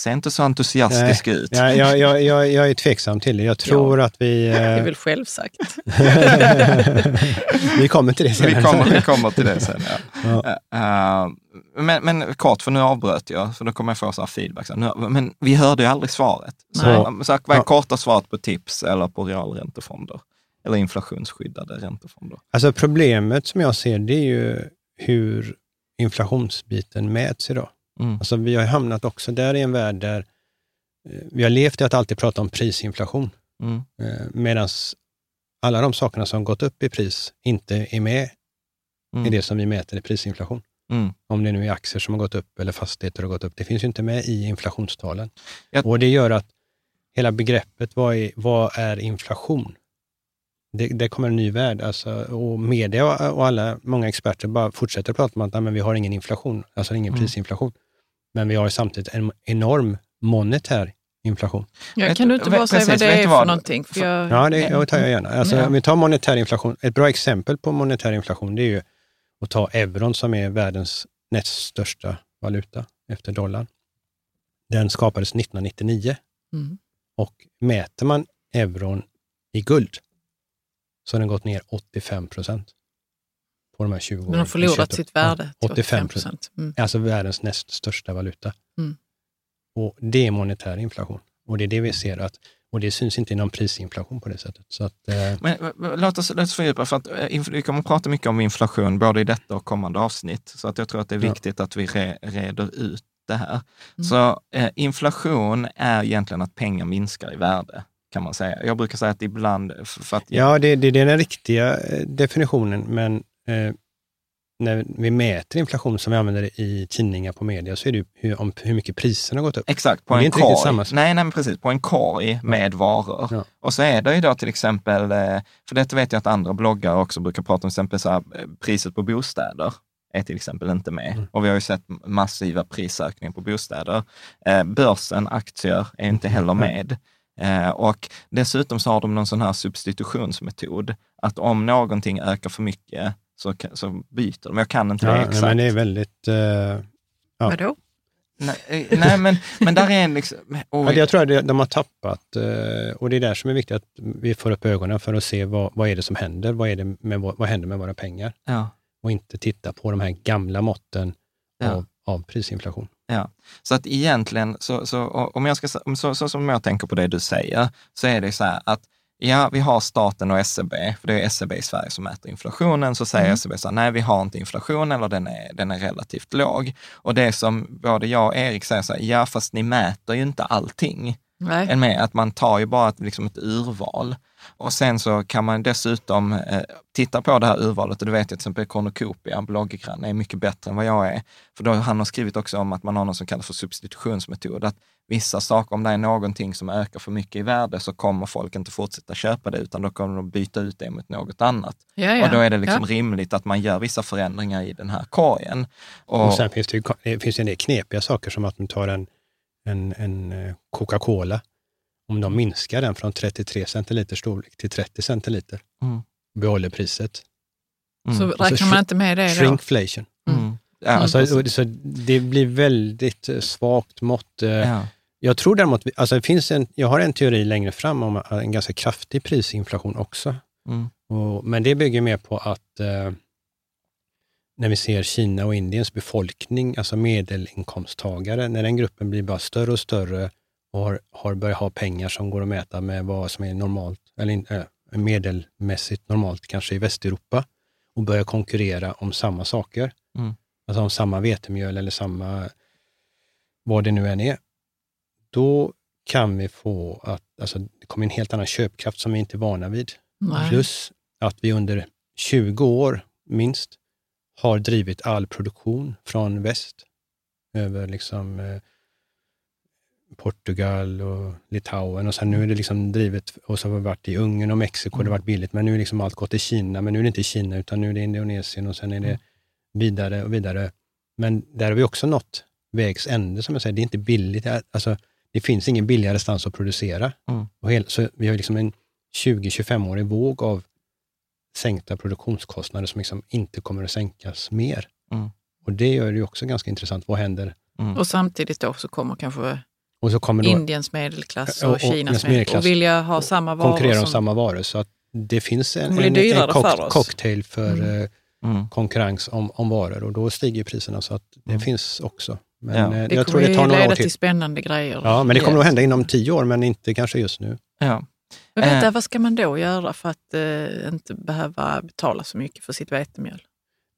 B: Ser inte så entusiastisk Nej. ut.
C: Ja, jag, jag, jag, jag är tveksam till det. Jag tror ja. att vi... [LAUGHS]
D: Det är väl självsagt. [LAUGHS]
C: vi kommer till det sen.
B: Vi kommer, vi kommer till det sen, ja. ja. Uh, men, men kort, för nu avbröt jag, så då kommer jag få så feedback. Så nu, men vi hörde ju aldrig svaret. Så, så vad är korta svaret på tips eller på realräntefonder? Eller inflationsskyddade räntefonder?
C: Alltså problemet som jag ser, det är ju hur inflationsbiten mäts idag. Mm. Alltså vi har hamnat också där i en värld där eh, vi har levt i att alltid prata om prisinflation. Mm. Eh, Medan alla de sakerna som gått upp i pris inte är med mm. i det som vi mäter i prisinflation. Mm. Om det nu är aktier som har gått upp eller fastigheter har gått upp. Det finns ju inte med i inflationstalen. Jag... Och det gör att hela begreppet, vad är, vad är inflation? Det, det, kommer en ny värld. Alltså, och media och alla, många experter bara fortsätter prata om att nej, men vi har ingen inflation, alltså ingen mm. prisinflation. Men vi har samtidigt en enorm monetär inflation.
D: Ja, kan du inte bara säga vad det är för någonting? För
C: jag... Ja, det tar jag gärna. Alltså, ja. Om vi tar monetär inflation, ett bra exempel på monetär inflation, det är ju att ta euron som är världens näst största valuta efter dollarn. Den skapades 1999 mm. och mäter man euron i guld så har den gått ner 85 procent på de här 20 åren.
D: Den har förlorat sitt värde till 85 procent.
C: Mm. Alltså världens näst största valuta. Mm. Och det är monetär inflation. Och det är det vi ser att och det syns inte i någon prisinflation på det sättet. Så att, eh...
B: Men, låt, oss, låt oss fördjupa, för att eh, vi kommer att prata mycket om inflation, både i detta och kommande avsnitt. Så att jag tror att det är viktigt ja. att vi re, reder ut det här. Mm. Så eh, inflation är egentligen att pengar minskar i värde kan man säga. Jag brukar säga att ibland... För att,
C: ja, det, det, det är den riktiga eh, definitionen, men eh, när vi mäter inflation som vi använder i tidningar på media så är det hur, om hur mycket priserna har gått upp.
B: Exakt, på en korg. Samma... Nej, nej, precis. På en korg med varor. Ja. Och så är det ju då till exempel, eh, för detta vet jag att andra bloggare också brukar prata om, till exempel så här, eh, priset på bostäder är till exempel inte med. Mm. Och vi har ju sett massiva prisökningar på bostäder. Eh, börsen, aktier är inte heller med. Och dessutom så har de någon sån här substitutionsmetod, att om någonting ökar för mycket så, så byter de. Jag kan inte ja, det exakt.
C: Men det är väldigt... Uh,
D: ja. Vadå?
B: Nej, eh, nej, men, men där är en liksom...
C: Ja, jag tror att de har tappat, eh, och det är där som är viktigt att vi får upp ögonen för att se vad, vad är det som händer? Vad, är det med, vad händer med våra pengar?
B: Ja.
C: Och inte titta på de här gamla måtten ja. av, av prisinflation.
B: Ja, så att egentligen, så, så, om jag ska, så, så som jag tänker på det du säger, så är det så här att ja, vi har staten och SCB, e för det är SCB e i Sverige som mäter inflationen, så säger mm. SCB e så här, nej, vi har inte inflation eller den är, den är relativt låg. Och det som både jag och Erik säger så här, ja, fast ni mäter ju inte allting.
D: Nej.
B: Med att man tar ju bara ett, liksom ett urval. Och sen så kan man dessutom eh, titta på det här urvalet och du vet jag till exempel Cornucopia, blogggranne, är mycket bättre än vad jag är. För då, han har skrivit också om att man har något som kallas för substitutionsmetod. Att vissa saker, om det är någonting som ökar för mycket i värde så kommer folk inte fortsätta köpa det utan då kommer de byta ut det mot något annat.
D: Ja, ja.
B: Och då är det liksom ja. rimligt att man gör vissa förändringar i den här korgen.
C: Och, och sen finns det, ju, det finns en del knepiga saker som att man tar en, en, en eh, Coca-Cola om de minskar den från 33 centiliter storlek till 30 centiliter, mm. behåller priset.
D: Mm. Så räknar man inte med det då?
C: Shrinkflation. Mm. Ja, alltså, så det blir väldigt eh, svagt mått. Eh, ja. Jag tror däremot, alltså det finns en, jag har en teori längre fram om en ganska kraftig prisinflation också.
B: Mm.
C: Och, men det bygger mer på att eh, när vi ser Kina och Indiens befolkning, alltså medelinkomsttagare, när den gruppen blir bara större och större och har, har börjat ha pengar som går att mäta med vad som är normalt, eller äh, medelmässigt normalt kanske i Västeuropa och börjar konkurrera om samma saker.
B: Mm.
C: Alltså om samma vetemjöl eller samma, vad det nu än är. Då kan vi få att, alltså det kommer en helt annan köpkraft som vi inte är vana vid.
D: Nej.
C: Plus att vi under 20 år minst har drivit all produktion från väst över liksom eh, Portugal och Litauen och sen nu är det liksom drivet, och så har vi varit i Ungern och Mexiko, mm. det har varit billigt, men nu är liksom allt gått till Kina, men nu är det inte Kina, utan nu är det Indonesien och sen är det mm. vidare och vidare. Men där har vi också nått vägs ände, som jag säger, det är inte billigt. Alltså, det finns ingen billigare stans att producera.
B: Mm.
C: Och hel, så vi har liksom en 20-25-årig våg av sänkta produktionskostnader som liksom inte kommer att sänkas mer.
B: Mm.
C: Och det gör det också ganska intressant. Vad händer?
D: Mm. Och samtidigt då så kommer kanske
C: och så kommer då,
D: Indiens medelklass och, och Kinas medelklass och vilja ha samma varor.
C: Konkurrera om samma varor. Så att det finns en, en, en cock, cocktail för mm. Eh, mm. konkurrens om, om varor och då stiger priserna. Så att det mm. finns också. Men ja.
D: Eh, det jag tror det tar några år till. till spännande grejer.
C: Ja, men det kommer nog hända inom tio år, men inte kanske just nu.
B: Ja.
D: Men vänta, eh. vad ska man då göra för att eh, inte behöva betala så mycket för sitt vetemjöl?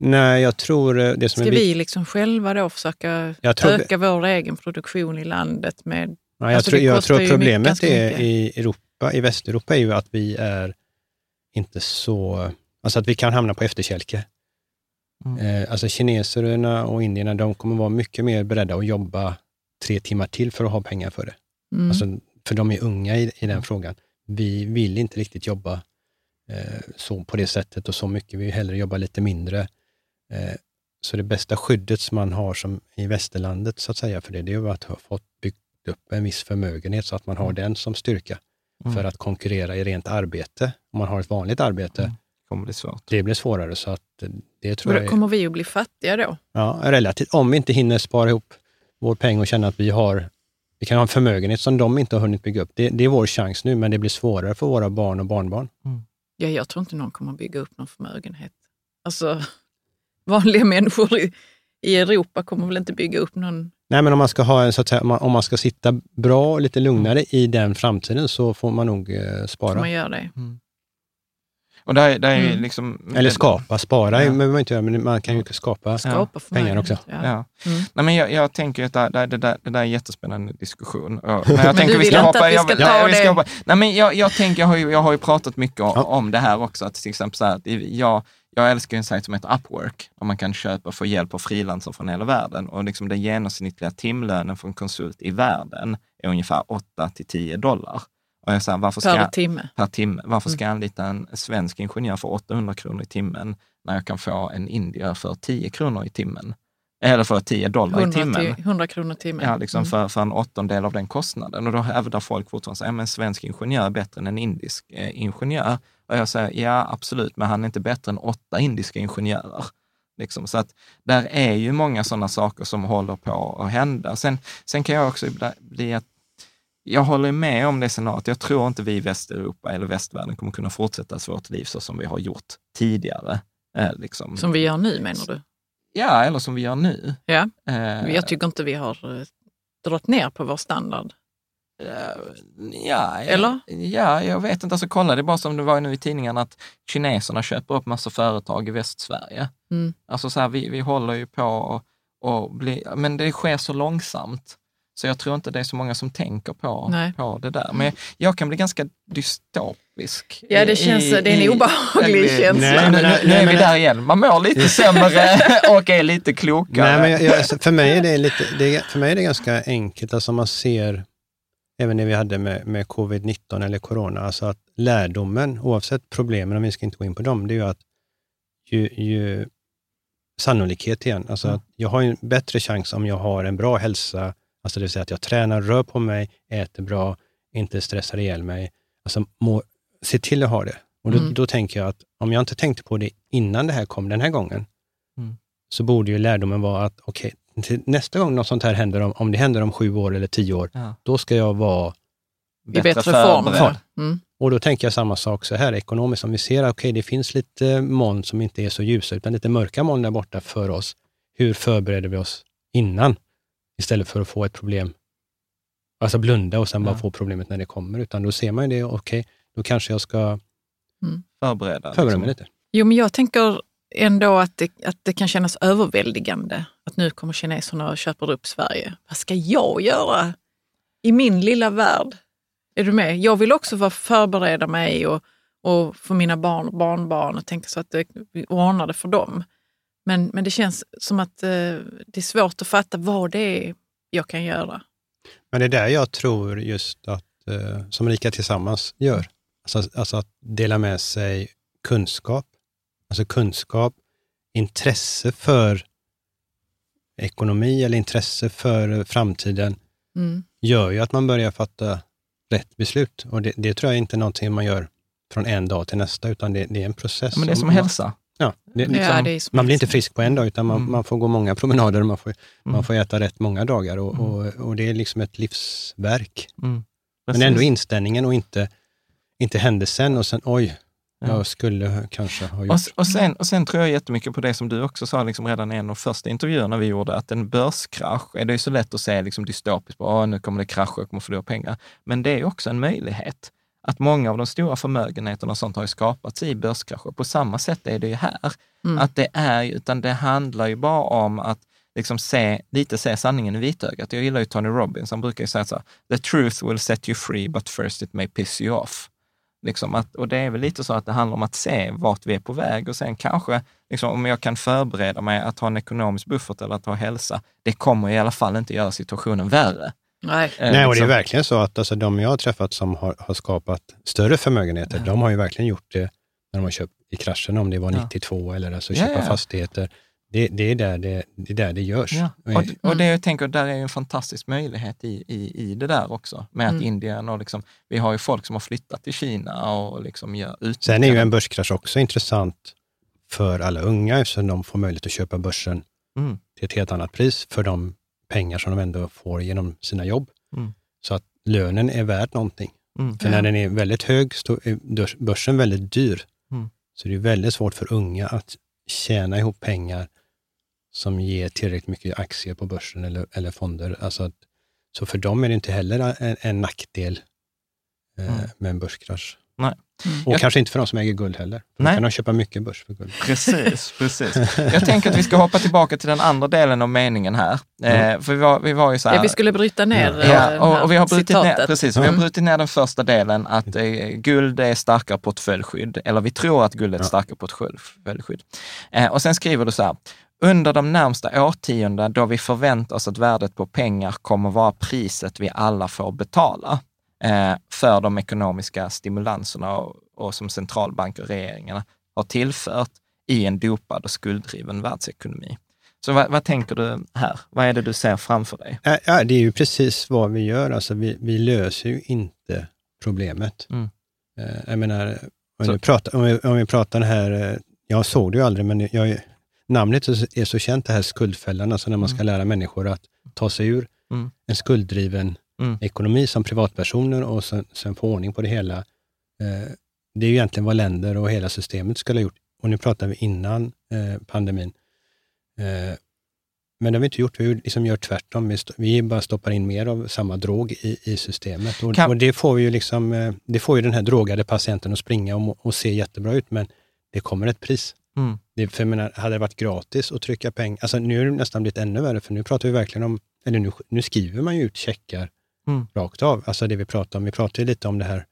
C: Nej, jag tror eh, det som
D: Ska är... vi liksom själva då försöka öka vår egen produktion i landet med...
C: Ja, jag alltså tror, jag tror problemet är i Europa, i Västeuropa är ju att vi är inte så... Alltså att vi kan hamna på efterkälke. Mm. Eh, alltså kineserna och indierna, de kommer vara mycket mer beredda att jobba tre timmar till för att ha pengar för det.
D: Mm.
C: Alltså, för de är unga i, i den frågan. Vi vill inte riktigt jobba eh, så på det sättet och så mycket. Vi vill hellre jobba lite mindre. Eh, så det bästa skyddet som man har som i västerlandet, så att säga, för det, det är att ha fått byggt upp en viss förmögenhet så att man har mm. den som styrka mm. för att konkurrera i rent arbete. Om man har ett vanligt arbete, mm.
B: kommer bli svårt.
C: det blir svårare. Så att det tror jag
D: kommer vi att bli fattiga då?
C: Ja, relativt. Om vi inte hinner spara ihop vår peng och känna att vi har vi kan ha en förmögenhet som de inte har hunnit bygga upp. Det, det är vår chans nu, men det blir svårare för våra barn och barnbarn.
D: Mm. Ja, jag tror inte någon kommer bygga upp någon förmögenhet. Alltså, vanliga människor i, i Europa kommer väl inte bygga upp någon...
C: Nej, men om man ska, ha en, så att säga, om man ska sitta bra och lite lugnare i den framtiden så får man nog eh, spara. Får
D: man göra det. Mm.
B: Och där, där är mm. liksom,
C: Eller skapa, spara ja. behöver man inte göra, men man kan ju skapa, skapa pengar också.
B: Ja. ja. Mm. Nej, men jag, jag, tänker att det, det, det, där, det där är en jättespännande diskussion. Men jag tänker vi ska hoppa...
D: Vi ska
B: jag, ja, vi ska hoppa. Nej, men jag, jag tänker, jag har, ju, jag har ju pratat mycket om, om det här också, att till exempel så här, att jag, jag älskar en sajt som heter Upwork, där man kan köpa och få hjälp av frilansare från hela världen. Och liksom den genomsnittliga timlönen för en konsult i världen är ungefär 8 till 10 dollar. Och jag säger, varför ska,
D: per timme.
B: Per timme. Varför ska jag anlita en svensk ingenjör för 800 kronor i timmen när jag kan få en indier för 10 kronor i timmen? eller för 10 dollar i timmen.
D: 100 kronor i timmen.
B: Ja, liksom mm. för, för en åttondel av den kostnaden. Och då hävdar folk fortfarande att en svensk ingenjör är bättre än en indisk eh, ingenjör. Och jag säger, ja absolut, men han är inte bättre än åtta indiska ingenjörer. Liksom. Så att där är ju många sådana saker som håller på att hända. Sen, sen kan jag också bli att jag håller med om det scenariot. Jag tror inte vi i Västeuropa eller västvärlden kommer kunna fortsätta vårt liv så som vi har gjort tidigare. Eh, liksom.
D: Som vi gör nu menar du?
B: Ja, eller som vi gör nu.
D: Ja. Eh, jag tycker inte vi har eh, dragit ner på vår standard.
B: Ja,
D: Eller?
B: Ja, jag vet inte. Alltså, kolla, det är bara som det var nu i tidningarna att kineserna köper upp massa företag i Västsverige. Mm. Alltså så här, vi, vi håller ju på och, och bli, men det sker så långsamt. Så jag tror inte det är så många som tänker på, på det där. Men jag, jag kan bli ganska dystopisk.
D: Ja, det, känns, i, det är en obehaglig i, känsla.
B: Nej, nu, nu, nu är vi där igen. Man mår lite [LAUGHS] sämre [LAUGHS] och är lite klokare.
C: Nej, men jag, jag, för, mig är det lite, det, för mig är det ganska enkelt. Alltså man ser, även när vi hade med, med covid-19 eller corona, alltså att lärdomen, oavsett problemen, om vi ska inte gå in på dem, det är ju att ju, ju sannolikhet igen. Alltså mm. att jag har en bättre chans om jag har en bra hälsa, Alltså det vill säga att jag tränar, rör på mig, äter bra, inte stressar ihjäl mig. Alltså må, se till att ha det. Och då, mm. då, tänker jag att om jag inte tänkte på det innan det här kom den här gången, mm. så borde ju lärdomen vara att okej, okay, nästa gång något sånt här händer, om, om det händer om sju år eller tio år, ja. då ska jag vara
D: i bättre form.
C: Mm. Och då tänker jag samma sak så här ekonomiskt. Om vi ser att okay, det finns lite moln som inte är så ljusa, utan lite mörka moln där borta för oss. Hur förbereder vi oss innan? Istället för att få ett problem, alltså blunda och sen ja. bara få problemet när det kommer. Utan då ser man ju det, okej, okay, då kanske jag ska
B: mm. förbereda,
C: förbereda liksom. mig lite.
D: Jo, men jag tänker ändå att det, att det kan kännas överväldigande att nu kommer kineserna och köper upp Sverige. Vad ska jag göra i min lilla värld? Är du med? Jag vill också vara förbereda mig och, och för mina barn och barnbarn och tänka så att det, vi ordnar det för dem. Men, men det känns som att eh, det är svårt att fatta vad det är jag kan göra.
C: Men det är där jag tror just att, eh, som Rika Tillsammans gör, alltså, alltså att dela med sig kunskap, alltså kunskap, intresse för ekonomi eller intresse för framtiden, mm. gör ju att man börjar fatta rätt beslut. Och det, det, tror jag inte är någonting man gör från en dag till nästa, utan det, det är en process.
B: Men det är som, som hälsa.
C: Ja, det, liksom, ja, det man blir inte frisk på en dag, utan man, mm. man får gå många promenader och man får, mm. man får äta rätt många dagar och, mm. och, och, det är liksom ett livsverk. Mm. Men ändå inställningen och inte, inte händelsen och sen oj, jag skulle kanske ha gjort.
B: Och, och, sen, och sen tror jag jättemycket på det som du också sa liksom redan i en av de första intervjuerna vi gjorde, att en börskrasch, är det är så lätt att se liksom dystopiskt på, att nu kommer det krascha, jag kommer förlora pengar. Men det är också en möjlighet att många av de stora förmögenheterna och sånt har ju skapats i börskrascher. På samma sätt är det ju här. Mm. Att det är, utan det handlar ju bara om att liksom se, lite se sanningen i vitögat. Jag gillar ju Tony Robbins, han brukar ju säga så här, the truth will set you free, but first it may piss you off. Liksom att, och det är väl lite så att det handlar om att se vart vi är på väg och sen kanske, liksom, om jag kan förbereda mig att ha en ekonomisk buffert eller att ha hälsa, det kommer i alla fall inte göra situationen värre.
D: Nej.
C: Eh, Nej, och det är liksom. verkligen så att alltså, de jag har träffat som har, har skapat större förmögenheter, ja. de har ju verkligen gjort det när de har köpt i kraschen, om det var 92 eller alltså köpa ja, fastigheter. Det, det, är där det, det, är där det görs.
B: Och, och det jag tänker, där är en fantastisk möjlighet i, i, i det där också, med att mm. Indien och liksom, vi har ju folk som har flyttat till Kina och liksom gör ut.
C: Sen är ju en börskrasch också intressant för alla unga, eftersom de får möjlighet att köpa börsen mm. till ett helt annat pris för de pengar som de ändå får genom sina jobb. Mm. Så att lönen är värd någonting. Mm. För när den är väldigt hög så är börsen väldigt dyr. Mm. Så det är väldigt svårt för unga att tjäna ihop pengar som ger tillräckligt mycket aktier på börsen eller, eller fonder. Alltså att, så för dem är det inte heller en, en nackdel eh, mm. med en börskrasch.
B: Nej.
C: Mm. Och jag... kanske inte för de som äger guld heller. Då kan de köpa mycket börs för guld.
B: Precis, precis. [LAUGHS] Jag tänker att vi ska hoppa tillbaka till den andra delen av meningen här. Mm. Eh, för vi var, vi var ju så här...
D: Ja, vi skulle bryta ner
B: ja. ja och, och, vi har brutit ner, precis, mm. vi har mm. brutit ner den första delen, att eh, guld är starkare portföljskydd. Eller vi tror att guld är ett starkare portföljskydd. Eh, och sen skriver du så här, under de närmsta årtiondena då vi förväntar oss att värdet på pengar kommer vara priset vi alla får betala eh, för de ekonomiska stimulanserna och, och som centralbanker och regeringarna har tillfört i en dopad och skulddriven världsekonomi. Så vad, vad, tänker du här? Vad är det du ser framför dig?
C: Ja, det är ju precis vad vi gör. Alltså vi, vi löser ju inte problemet. Mm. Eh, jag menar, om vi, pratar, om, vi, om vi pratar här, eh, jag såg det ju aldrig, men jag, namnet är så känt, det här skuldfällan, alltså när man ska mm. lära människor att ta sig ur mm. en skulddriven mm. ekonomi som privatpersoner och sen, sen få ordning på det hela. Eh, det är ju egentligen vad länder och hela systemet skulle ha gjort. Och nu pratar vi innan eh, pandemin. Eh, men det har vi inte gjort, vi liksom gör tvärtom. Vi, vi bara stoppar in mer av samma drog i, i systemet. Och, kan... och, det, får ju liksom, det får ju den här drogade patienten att springa och, och se jättebra ut, men det kommer ett pris. Mm. Det, för jag menar, hade det varit gratis att trycka pengar, alltså nu är det nästan blivit ännu värre, för nu pratar vi verkligen om, eller nu, nu skriver man ju ut checkar mm. rakt av. Alltså det vi pratar om, vi pratar ju lite om det här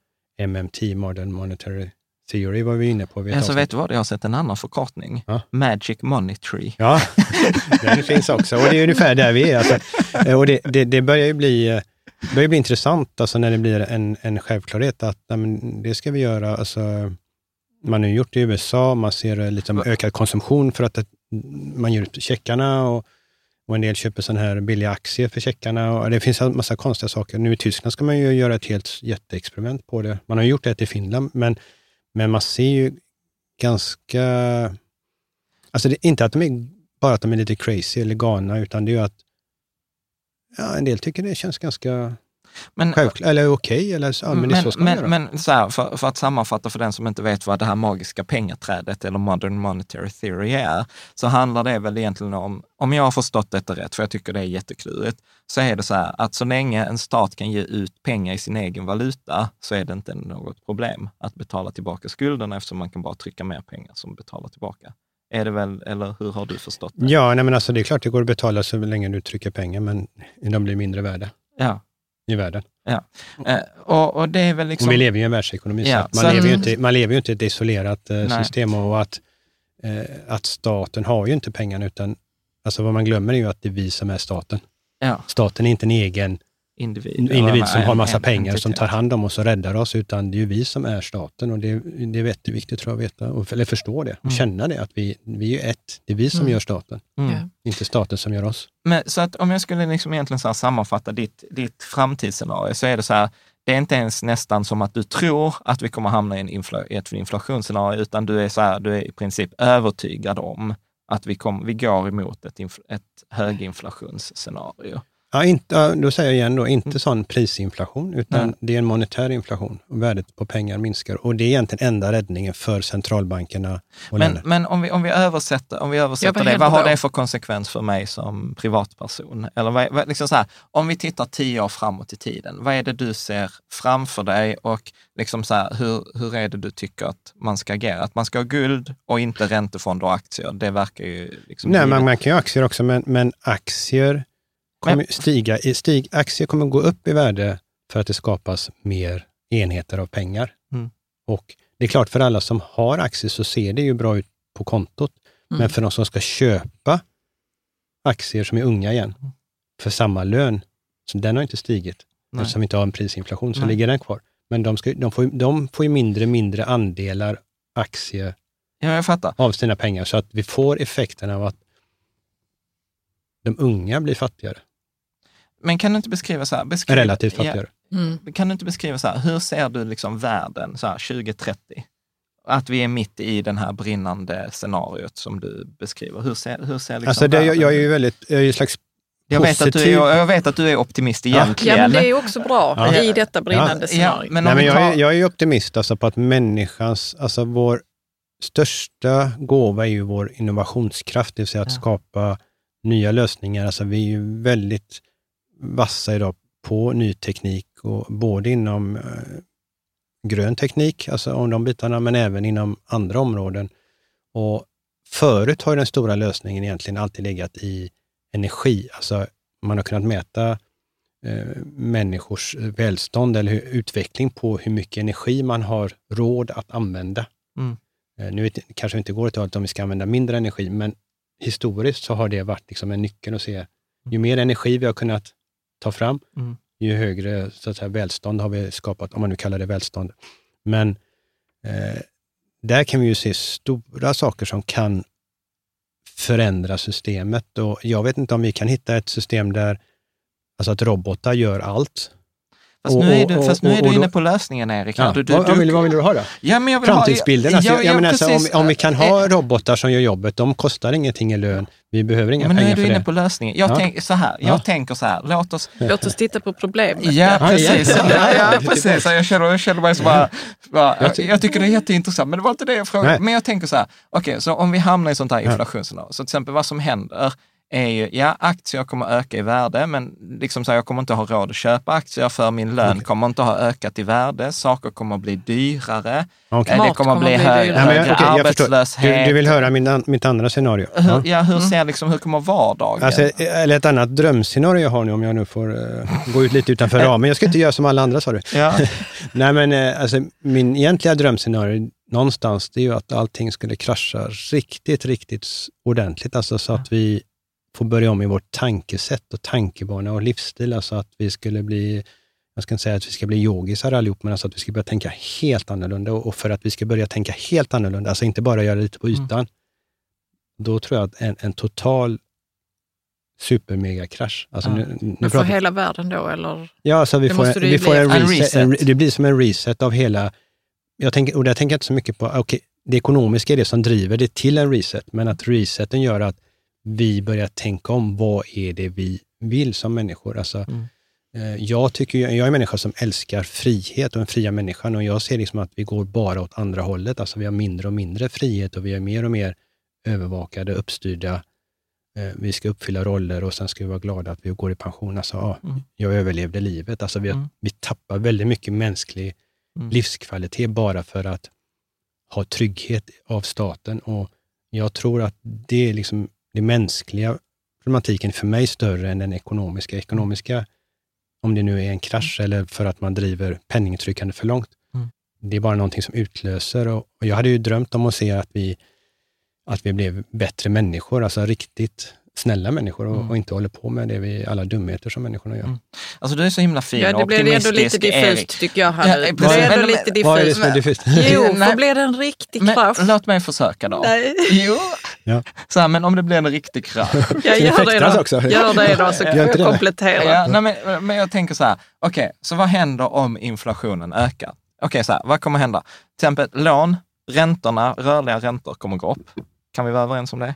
C: MMT, Modern Monetary Theory var vi inne på.
B: Vet alltså, vet du vad, jag har sett en annan förkortning. Ja. Magic Money Tree.
C: Ja, [LAUGHS] den finns också och det är ungefär där vi är. Alltså, och det, det, det, börjar ju bli, eh, börjar bli intressant alltså, när det blir en, en självklarhet att men, det ska vi göra. Alltså, man har gjort det i USA, man ser liksom ökad konsumtion för att man ger ut checkarna och, och en del köper sådana här billiga aktier för checkarna. Och det finns en massa konstiga saker. Nu i Tyskland ska man ju göra ett helt jätteexperiment på det. Man har gjort det i Finland, men, men man ser ju ganska... Alltså det är inte att de är, bara att de är lite crazy eller galna, utan det är ju att ja, en del tycker det känns ganska men, Självklart, eller okej, okay, eller ja, men, men så ska
B: men, man Men så här, för, för, att sammanfatta för den som inte vet vad det här magiska pengaträdet eller modern monetary theory är, så handlar det väl egentligen om, om jag har förstått detta rätt, för jag tycker det är jätteklurigt, så är det så här att så länge en stat kan ge ut pengar i sin egen valuta så är det inte något problem att betala tillbaka skulderna eftersom man kan bara trycka mer pengar som betalar tillbaka. Är det väl, eller hur har du förstått det?
C: Ja, nej men alltså det är klart det går att betala så länge du trycker pengar, men de blir mindre värda.
B: Ja,
C: i världen.
B: Ja. Eh, och, och, det är väl liksom...
C: Och vi lever ju i en världsekonomi, ja. så man, så lever ju inte, man lever ju inte i ett isolerat eh, system och att, eh, att staten har ju inte pengarna, utan alltså vad man glömmer är ju att det är vi som är staten.
B: Ja.
C: Staten är inte en egen individ, individ som har massa en, pengar en, som tar hand om oss och räddar oss, utan det är ju vi som är staten och det, det är jätteviktigt tror jag att veta, och, eller förstå det och mm. känna det, att vi, vi är ett. Det är vi som mm. gör staten, mm. inte staten som gör oss.
B: Men, så att om jag skulle liksom egentligen så sammanfatta ditt, ditt framtidsscenario, så är det så här, det är inte ens nästan som att du tror att vi kommer hamna i, en infla, i ett inflationsscenario, utan du är, så här, du är i princip övertygad om att vi, kom, vi går emot ett, ett höginflationsscenario.
C: Ja, inte, då säger jag igen då, inte mm. sån prisinflation, utan Nej. det är en monetär inflation. Och värdet på pengar minskar. Och det är egentligen enda räddningen för centralbankerna.
B: men men om, vi, om vi översätter, om vi översätter det, vad har det för konsekvens för mig som privatperson? Eller vad, vad, liksom så här, om vi tittar tio år framåt i tiden, vad är det du ser framför dig och liksom så här, hur, hur är det du tycker att man ska agera? Att man ska ha guld och inte räntefonder och aktier, det verkar ju... Liksom
C: Nej, man, man kan ju ha aktier också, men, men aktier kommer stiga, stig, aktier kommer gå upp i värde för att det skapas mer enheter av pengar. Mm. Och det är klart, för alla som har aktier så ser det ju bra ut på kontot. Mm. Men för de som ska köpa aktier som är unga igen, mm. för samma lön, så den har inte stigit. Nej. Eftersom vi inte har en prisinflation så Nej. ligger den kvar. Men de, ska, de, får, de får ju mindre mindre andelar aktier
B: ja,
C: av sina pengar. Så att vi får effekten av att de unga blir fattigare.
B: Men kan du inte beskriva så här? Beskriv,
C: Relativt fattigare.
B: Ja, mm. Kan du inte beskriva så här, hur ser du liksom världen så här 2030? Att vi är mitt i den här brinnande scenariot som du beskriver. Hur ser, hur ser liksom
C: alltså det, jag, jag är ju väldigt, jag är ju slags
B: jag vet, att du är, jag vet att du är optimist egentligen.
D: Ja, men det är också bra ja. i detta brinnande ja. scenario. Ja,
C: men Nej, men jag, tar... är, jag är optimist alltså på att människans, alltså vår största gåva är ju vår innovationskraft, det vill säga att skapa nya lösningar. Alltså vi är ju väldigt vassa idag på ny teknik, och både inom eh, grön teknik, alltså om de bitarna, men även inom andra områden. Och förut har den stora lösningen egentligen alltid legat i energi. Alltså man har kunnat mäta eh, människors välstånd eller hur, utveckling på hur mycket energi man har råd att använda. Mm. Eh, nu kanske vi inte går att om vi ska använda mindre energi, men historiskt så har det varit liksom en nyckel att se, ju mer energi vi har kunnat ta fram, mm. ju högre så att säga, välstånd har vi skapat, om man nu kallar det välstånd. Men eh, där kan vi ju se stora saker som kan förändra systemet. Och jag vet inte om vi kan hitta ett system där, alltså att robotar gör allt.
B: Fast och, nu är du, och, fast nu är du inne på lösningen, Erik.
C: Ja. Du, du, vad, vill, vad vill du ha då?
B: Ja, men jag vill
C: Framtidsbilden.
B: Ha,
C: alltså,
B: ja,
C: jag, jag menar, alltså, om, om vi kan ha eh, robotar som gör jobbet, de kostar ingenting i lön. Vi behöver inga
B: men
C: pengar för det.
B: Men nu är du inne på lösningen. Jag, ja. tänk, så här, jag ja. tänker så här, låt oss...
D: Låt oss titta på problemet.
B: Ja, precis. Ja, ja, precis. Jag känner, jag känner mig så bara, bara jag, jag, tycker det är jätteintressant, men det var inte det jag frågade. Men jag tänker så här, okej, okay, så om vi hamnar i sånt här inflationsscenario, så till exempel vad som händer är ju, ja, aktier kommer öka i värde, men liksom så här, jag kommer inte ha råd att köpa aktier för min lön kommer inte ha ökat i värde. Saker kommer att bli dyrare. Okay. Det kommer att bli, högre, högre okay, arbetslöshet.
C: Du, du, vill höra min, mitt andra scenario?
B: Hur, ja, hur mm. ser liksom, hur kommer vardagen?
C: Alltså, eller ett annat drömscenario jag har nu, om jag nu får uh, gå ut lite utanför [LAUGHS] ramen. Jag ska inte göra som alla andra, sa du.
B: Ja. [LAUGHS]
C: Nej, men uh, alltså, min egentliga drömscenario någonstans, det är ju att allting skulle krascha riktigt, riktigt ordentligt. Alltså så att vi få börja om i vårt tankesätt och tankebana och livsstil. Alltså att vi skulle bli, jag ska inte säga att vi ska bli yogisar allihop, men alltså att vi ska börja tänka helt annorlunda. Och för att vi ska börja tänka helt annorlunda, alltså inte bara göra lite på mm. ytan, mm. då tror jag att en, en total supermegakrasch. Alltså
D: ja. nu, nu men för hela världen då, eller?
C: Ja, alltså vi, får, en, vi får en, reset, en, det blir som en reset av hela... Jag tänker, och det tänker jag inte så mycket på. Okay, det ekonomiska är det som driver det till en reset, men att reseten gör att vi börjar tänka om, vad är det vi vill som människor? Alltså, mm. eh, jag, tycker, jag är en människa som älskar frihet och den fria människan och jag ser liksom att vi går bara åt andra hållet. Alltså vi har mindre och mindre frihet och vi är mer och mer övervakade, uppstyrda. Eh, vi ska uppfylla roller och sen ska vi vara glada att vi går i pension. Alltså, ja, mm. Jag överlevde livet. Alltså vi, mm. vi tappar väldigt mycket mänsklig mm. livskvalitet bara för att ha trygghet av staten. Och Jag tror att det är liksom det mänskliga problematiken för mig större än den ekonomiska. Ekonomiska, om det nu är en krasch eller för att man driver penningtryckande för långt, mm. det är bara någonting som utlöser. Och, och, jag hade ju drömt om att se att vi, att vi blev bättre människor, alltså riktigt snälla människor och, mm. och, inte håller på med det vi, alla dumheter som människorna gör. Mm.
B: Alltså du är så himla fin
D: Ja, det blir ändå lite diffust tycker jag. Här ja, det
C: är
D: ändå lite diffust. Vad är det som är diffust? Jo, för blir det en riktig krasch?
B: Låt mig försöka då.
D: Nej.
B: Jo. Ja. Så här, men om det blir en riktig krasch. [LAUGHS]
D: Ja, gör det då. Också. Gör det då så [LAUGHS] kan jag komplettera.
B: Ja, nej, men, men jag tänker så här, okej, okay, så vad händer om inflationen ökar? Okej, okay, så här, vad kommer hända? Till exempel lån, räntorna, rörliga räntor kommer gå upp. Kan vi vara överens om det?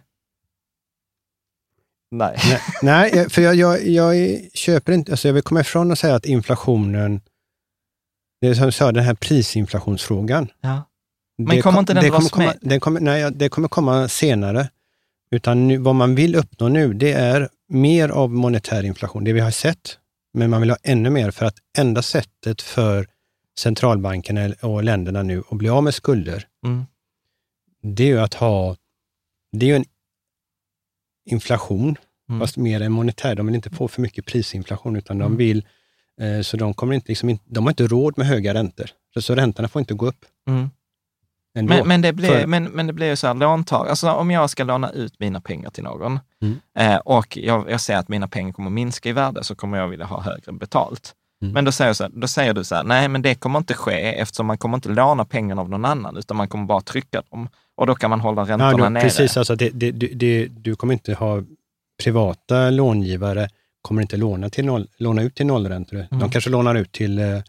B: Nej.
C: Nej, för jag, jag, jag köper inte, alltså jag vill komma ifrån och säga att inflationen, det är som du sa, den här prisinflationsfrågan.
B: Ja. Men kommer inte den dras
C: komma, med? Den kommer, nej, det kommer komma senare. Utan nu, vad man vill uppnå nu, det är mer av monetär inflation, det vi har sett. Men man vill ha ännu mer för att enda sättet för centralbankerna och länderna nu att bli av med skulder, mm. det är ju att ha, det är ju en inflation, mm. fast mer än monetär. De vill inte få för mycket prisinflation, utan de mm. vill, eh, så de kommer inte, liksom, de har inte råd med höga räntor. Så, så räntorna får inte gå upp.
B: Mm. Men, men, det blir, för... men, men det blir ju så här, låntag, alltså om jag ska låna ut mina pengar till någon mm. eh, och jag, jag ser att mina pengar kommer minska i värde, så kommer jag vilja ha högre betalt. Mm. Men då säger, så här, då säger du så här, nej men det kommer inte ske eftersom man kommer inte låna pengarna av någon annan, utan man kommer bara trycka dem. Och då kan man hålla räntorna ja, då, nere.
C: Precis, alltså det, det, det, du kommer inte ha privata långivare, kommer inte låna, till noll, låna ut till nollräntor. Mm. De kanske lånar ut till eh,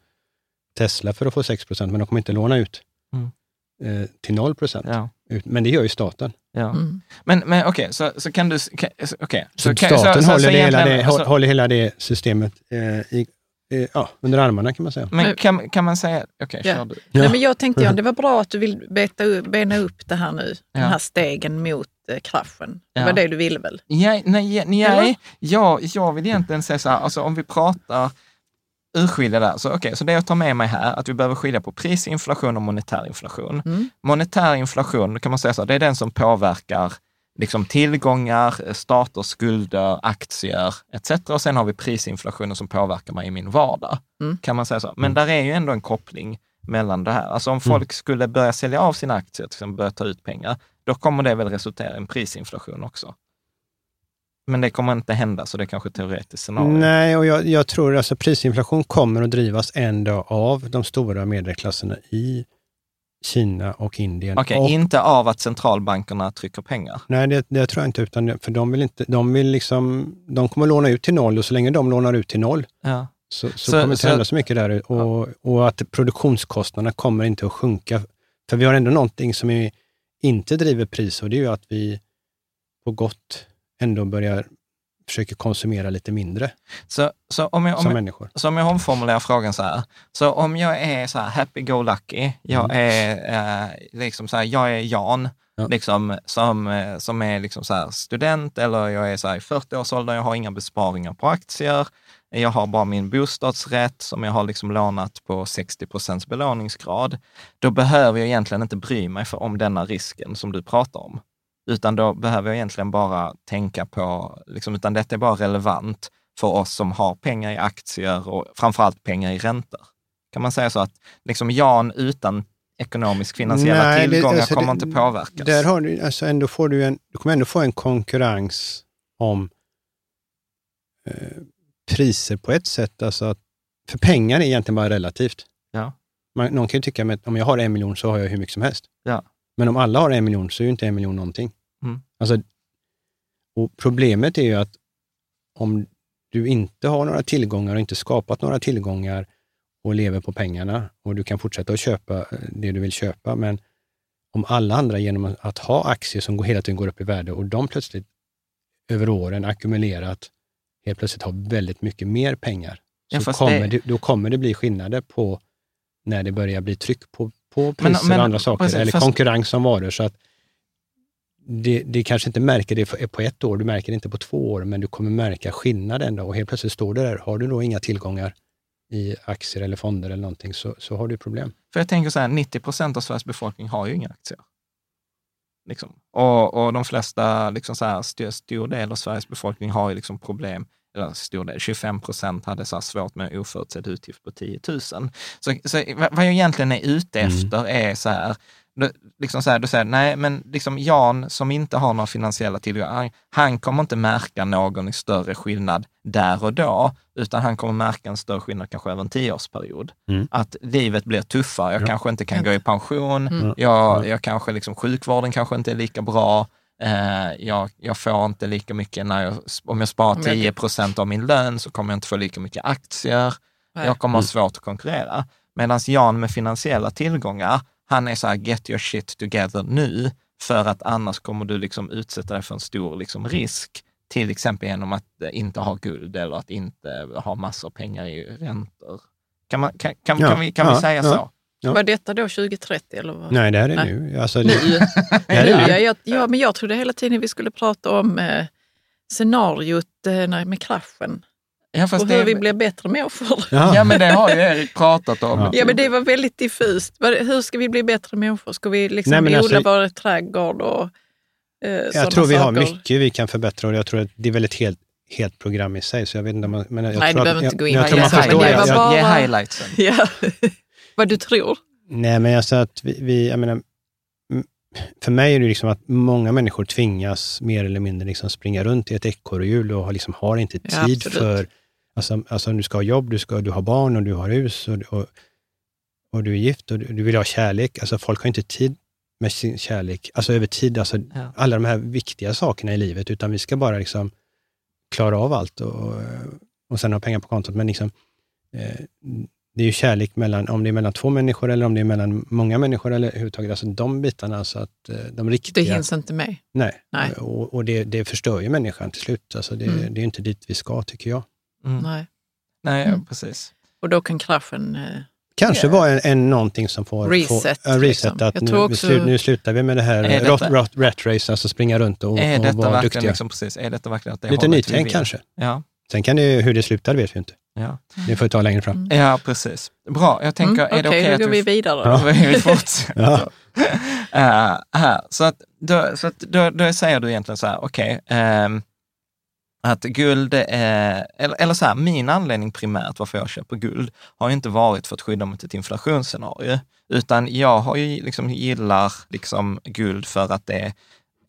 C: Tesla för att få 6% men de kommer inte låna ut mm. eh, till 0 Ja. Men det gör ju staten.
B: Ja. Mm. Men, men okej, okay, så, så kan du... Okay,
C: så, så staten så, håller, så, hela det, alltså, håller hela det systemet eh, i, Eh, ja, under armarna kan man säga.
B: Men kan, kan man säga, okej, okay, ja. du.
D: Ja. Nej, men jag tänkte, ja, det var bra att du vill beta upp, bena upp det här nu, ja. den här stegen mot eh, kraschen. Det var det du ville väl?
B: Ja, nej, nej ja, jag vill egentligen säga så här, alltså om vi pratar urskilja där. Så, okay, så det jag tar med mig här, att vi behöver skilja på prisinflation och monetär inflation. Mm. Monetär inflation, kan man säga så, det är den som påverkar liksom tillgångar, staters skulder, aktier etc. Och sen har vi prisinflationen som påverkar mig i min vardag. Mm. Kan man säga så? Men mm. där är ju ändå en koppling mellan det här. Alltså om mm. folk mm. skulle börja sälja av sina aktier, till exempel börja ta ut pengar, då kommer det väl resultera i en prisinflation också. Men det kommer inte hända, så det är kanske ett teoretiskt scenario.
C: Nej, och jag, jag tror alltså prisinflation kommer att drivas en dag av de stora medelklasserna i Kina och Indien.
B: Okej, okay, inte av att centralbankerna trycker pengar?
C: Nej, det, det tror jag inte, utan för de vill inte, de vill liksom, de kommer låna ut till noll och så länge de lånar ut till noll ja. så, så, så, kommer det inte hända så mycket där. Och, och att produktionskostnaderna kommer inte att sjunka. För vi har ändå någonting som är, inte driver pris och det är ju att vi på gott ändå börjar försöker konsumera lite mindre
B: så, så om jag, om
C: som
B: jag,
C: människor.
B: Så om jag omformulerar frågan så här. Så om jag är så här happy-go-lucky, jag mm. är eh, liksom så här, jag är Jan, ja. liksom, som, eh, som är liksom så här student eller jag är så här i 40-årsåldern, jag har inga besparingar på aktier, jag har bara min bostadsrätt som jag har liksom lånat på 60 procents belåningsgrad. Då behöver jag egentligen inte bry mig för, om denna risken som du pratar om. Utan då behöver jag egentligen bara tänka på, liksom, utan detta är bara relevant för oss som har pengar i aktier och framförallt pengar i räntor. Kan man säga så att liksom Jan utan ekonomisk finansiella Nej, tillgångar alltså, kommer det, inte påverkas?
C: Där har du, alltså ändå får du, en, du kommer ändå få en konkurrens om eh, priser på ett sätt. Alltså att, för pengar är egentligen bara relativt.
B: Ja.
C: Man, någon kan ju tycka att om jag har en miljon så har jag hur mycket som helst.
B: Ja.
C: Men om alla har en miljon så är ju inte en miljon någonting.
B: Mm.
C: Alltså, och problemet är ju att om du inte har några tillgångar och inte skapat några tillgångar och lever på pengarna och du kan fortsätta att köpa eh, det du vill köpa, men om alla andra genom att ha aktier som hela tiden går upp i värde och de plötsligt över åren ackumulerat helt plötsligt har väldigt mycket mer pengar, så ja, kommer det... Det, då kommer det bli skillnader på när det börjar bli tryck på på priser men, men, och andra saker, precis, eller fast... konkurrens om varor. Så att det, det kanske inte märker det på ett år, du märker det inte på två år, men du kommer märka skillnaden då och helt plötsligt står det där, har du då inga tillgångar i aktier eller fonder eller någonting så, så har du problem.
B: För jag tänker så här, 90 procent av Sveriges befolkning har ju inga aktier. Liksom. Och, och de flesta, liksom så här, stor, stor del av Sveriges befolkning har ju liksom problem eller stor del, 25 procent hade så svårt med oförutsedd utgift på 10 000. Så, så vad jag egentligen är ute mm. efter mm. är så här, liksom så här, du säger, nej, men liksom Jan som inte har några finansiella tillgångar, han, han, kommer inte märka någon större skillnad där och då, utan han kommer märka en större skillnad kanske över en tioårsperiod. Mm. Att livet blir tuffare, jag ja. kanske inte kan gå i pension, mm. jag, jag kanske liksom, sjukvården kanske inte är lika bra, jag, jag, får inte lika mycket när jag, om jag sparar 10 procent av min lön så kommer jag inte få lika mycket aktier. Nej. Jag kommer ha mm. svårt att konkurrera. Medan Jan med finansiella tillgångar, han är så här, get your shit together nu, för att annars kommer du liksom utsätta dig för en stor liksom risk, till exempel genom att inte ha guld eller att inte ha massor pengar i räntor. Kan, man, kan, kan, ja, kan vi, kan ja, vi säga ja. så?
D: Ja. Var detta då 2030? Eller vad?
C: Nej, det är det Nej. nu. Alltså, det,
D: nu. [LAUGHS] det är det nu. Ja, jag, ja, men jag trodde hela tiden vi skulle prata om eh, scenariot eh, med kraschen. Ja, och hur det... vi blir bättre människor.
B: Ja. ja, men det har ju Erik pratat om.
D: Ja. ja, men det var väldigt diffust. Hur ska vi bli bättre människor? Ska vi liksom Nej, odla alltså, vår trädgård och
C: eh, Jag tror vi saker? har mycket vi kan förbättra och jag tror att det är väldigt helt helt program i sig. Så jag vet inte
D: man,
C: men jag
D: Nej,
C: tror
D: du behöver inte gå in
B: på det. Ge highlightsen.
D: Ja. Vad du tror?
C: Nej, men jag sa att vi, vi jag menar, för mig är det liksom att många människor tvingas mer eller mindre liksom springa runt i ett ekorrhjul och har, liksom, har inte tid ja, för... Alltså, alltså du ska ha jobb, du, ska, du har barn och du har hus och, och, och du är gift och du, du, vill ha kärlek. Alltså folk har inte tid med sin kärlek, alltså över tid, alltså ja. alla de här viktiga sakerna i livet, utan vi ska bara liksom klara av allt och, och sen ha pengar på kontot. Men liksom, eh, det är ju kärlek mellan, om det är mellan två människor eller om det är mellan många människor eller överhuvudtaget, alltså de bitarna, alltså att eh, de riktiga...
D: Det hinns inte med.
C: Nej, nej. och, och det, det förstör ju människan till slut. Alltså det, mm. det är inte dit vi ska, tycker jag.
B: Mm.
D: Nej,
B: nej mm. precis.
D: Och då kan kraschen... Eh,
C: Kanske vara en, en, någonting som får...
D: Reset.
C: Får, uh, reset liksom. att nu, också... slu, nu, slutar vi med det här detta, rat, rat, rat, race, alltså springa runt och, är och vara duktiga.
B: Liksom, precis, är detta verkligen att det
C: Lite nytänk kanske.
B: Ja.
C: Sen kan det, hur det slutar vet vi inte.
B: Ja.
C: Det får vi ta längre fram.
B: Mm. Ja, precis. Bra, jag tänker, mm, är det okej okay
D: då går vi vidare.
B: Ja. [LAUGHS] vi fortsätter. ja. uh, här. Så, att, då, så att då, då säger du egentligen så här, okej, okay, um, ehm, att guld är, eller, eller så här, min anledning primärt varför jag köper guld har inte varit för att skydda mot ett inflationsscenario, utan jag har ju liksom, gillar liksom guld för att det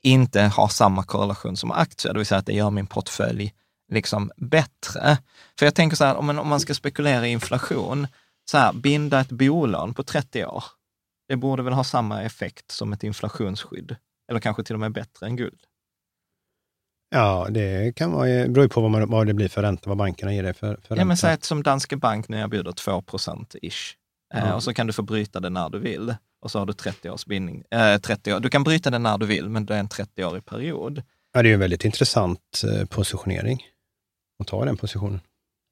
B: inte har samma korrelation som aktier, det vill säga att det gör min portfölj liksom bättre. För jag tänker så här, om man, om man ska spekulera i inflation, så här, binda ett bolån på 30 år. Det borde väl ha samma effekt som ett inflationsskydd, eller kanske till och med bättre än guld.
C: Ja, det kan vara, det beror på vad, man, vad det blir för ränta, vad bankerna ger dig för, för
B: ja, Men säg att som Danske Bank nu erbjuder 2 ish. Mm. Eh, och så kan du få bryta det när du vill. Och så har du 30 års bindning. Eh, 30 år. Du kan bryta det när du vill, men det är en 30-årig period.
C: Ja, det är ju en väldigt intressant eh, positionering att ta den positionen.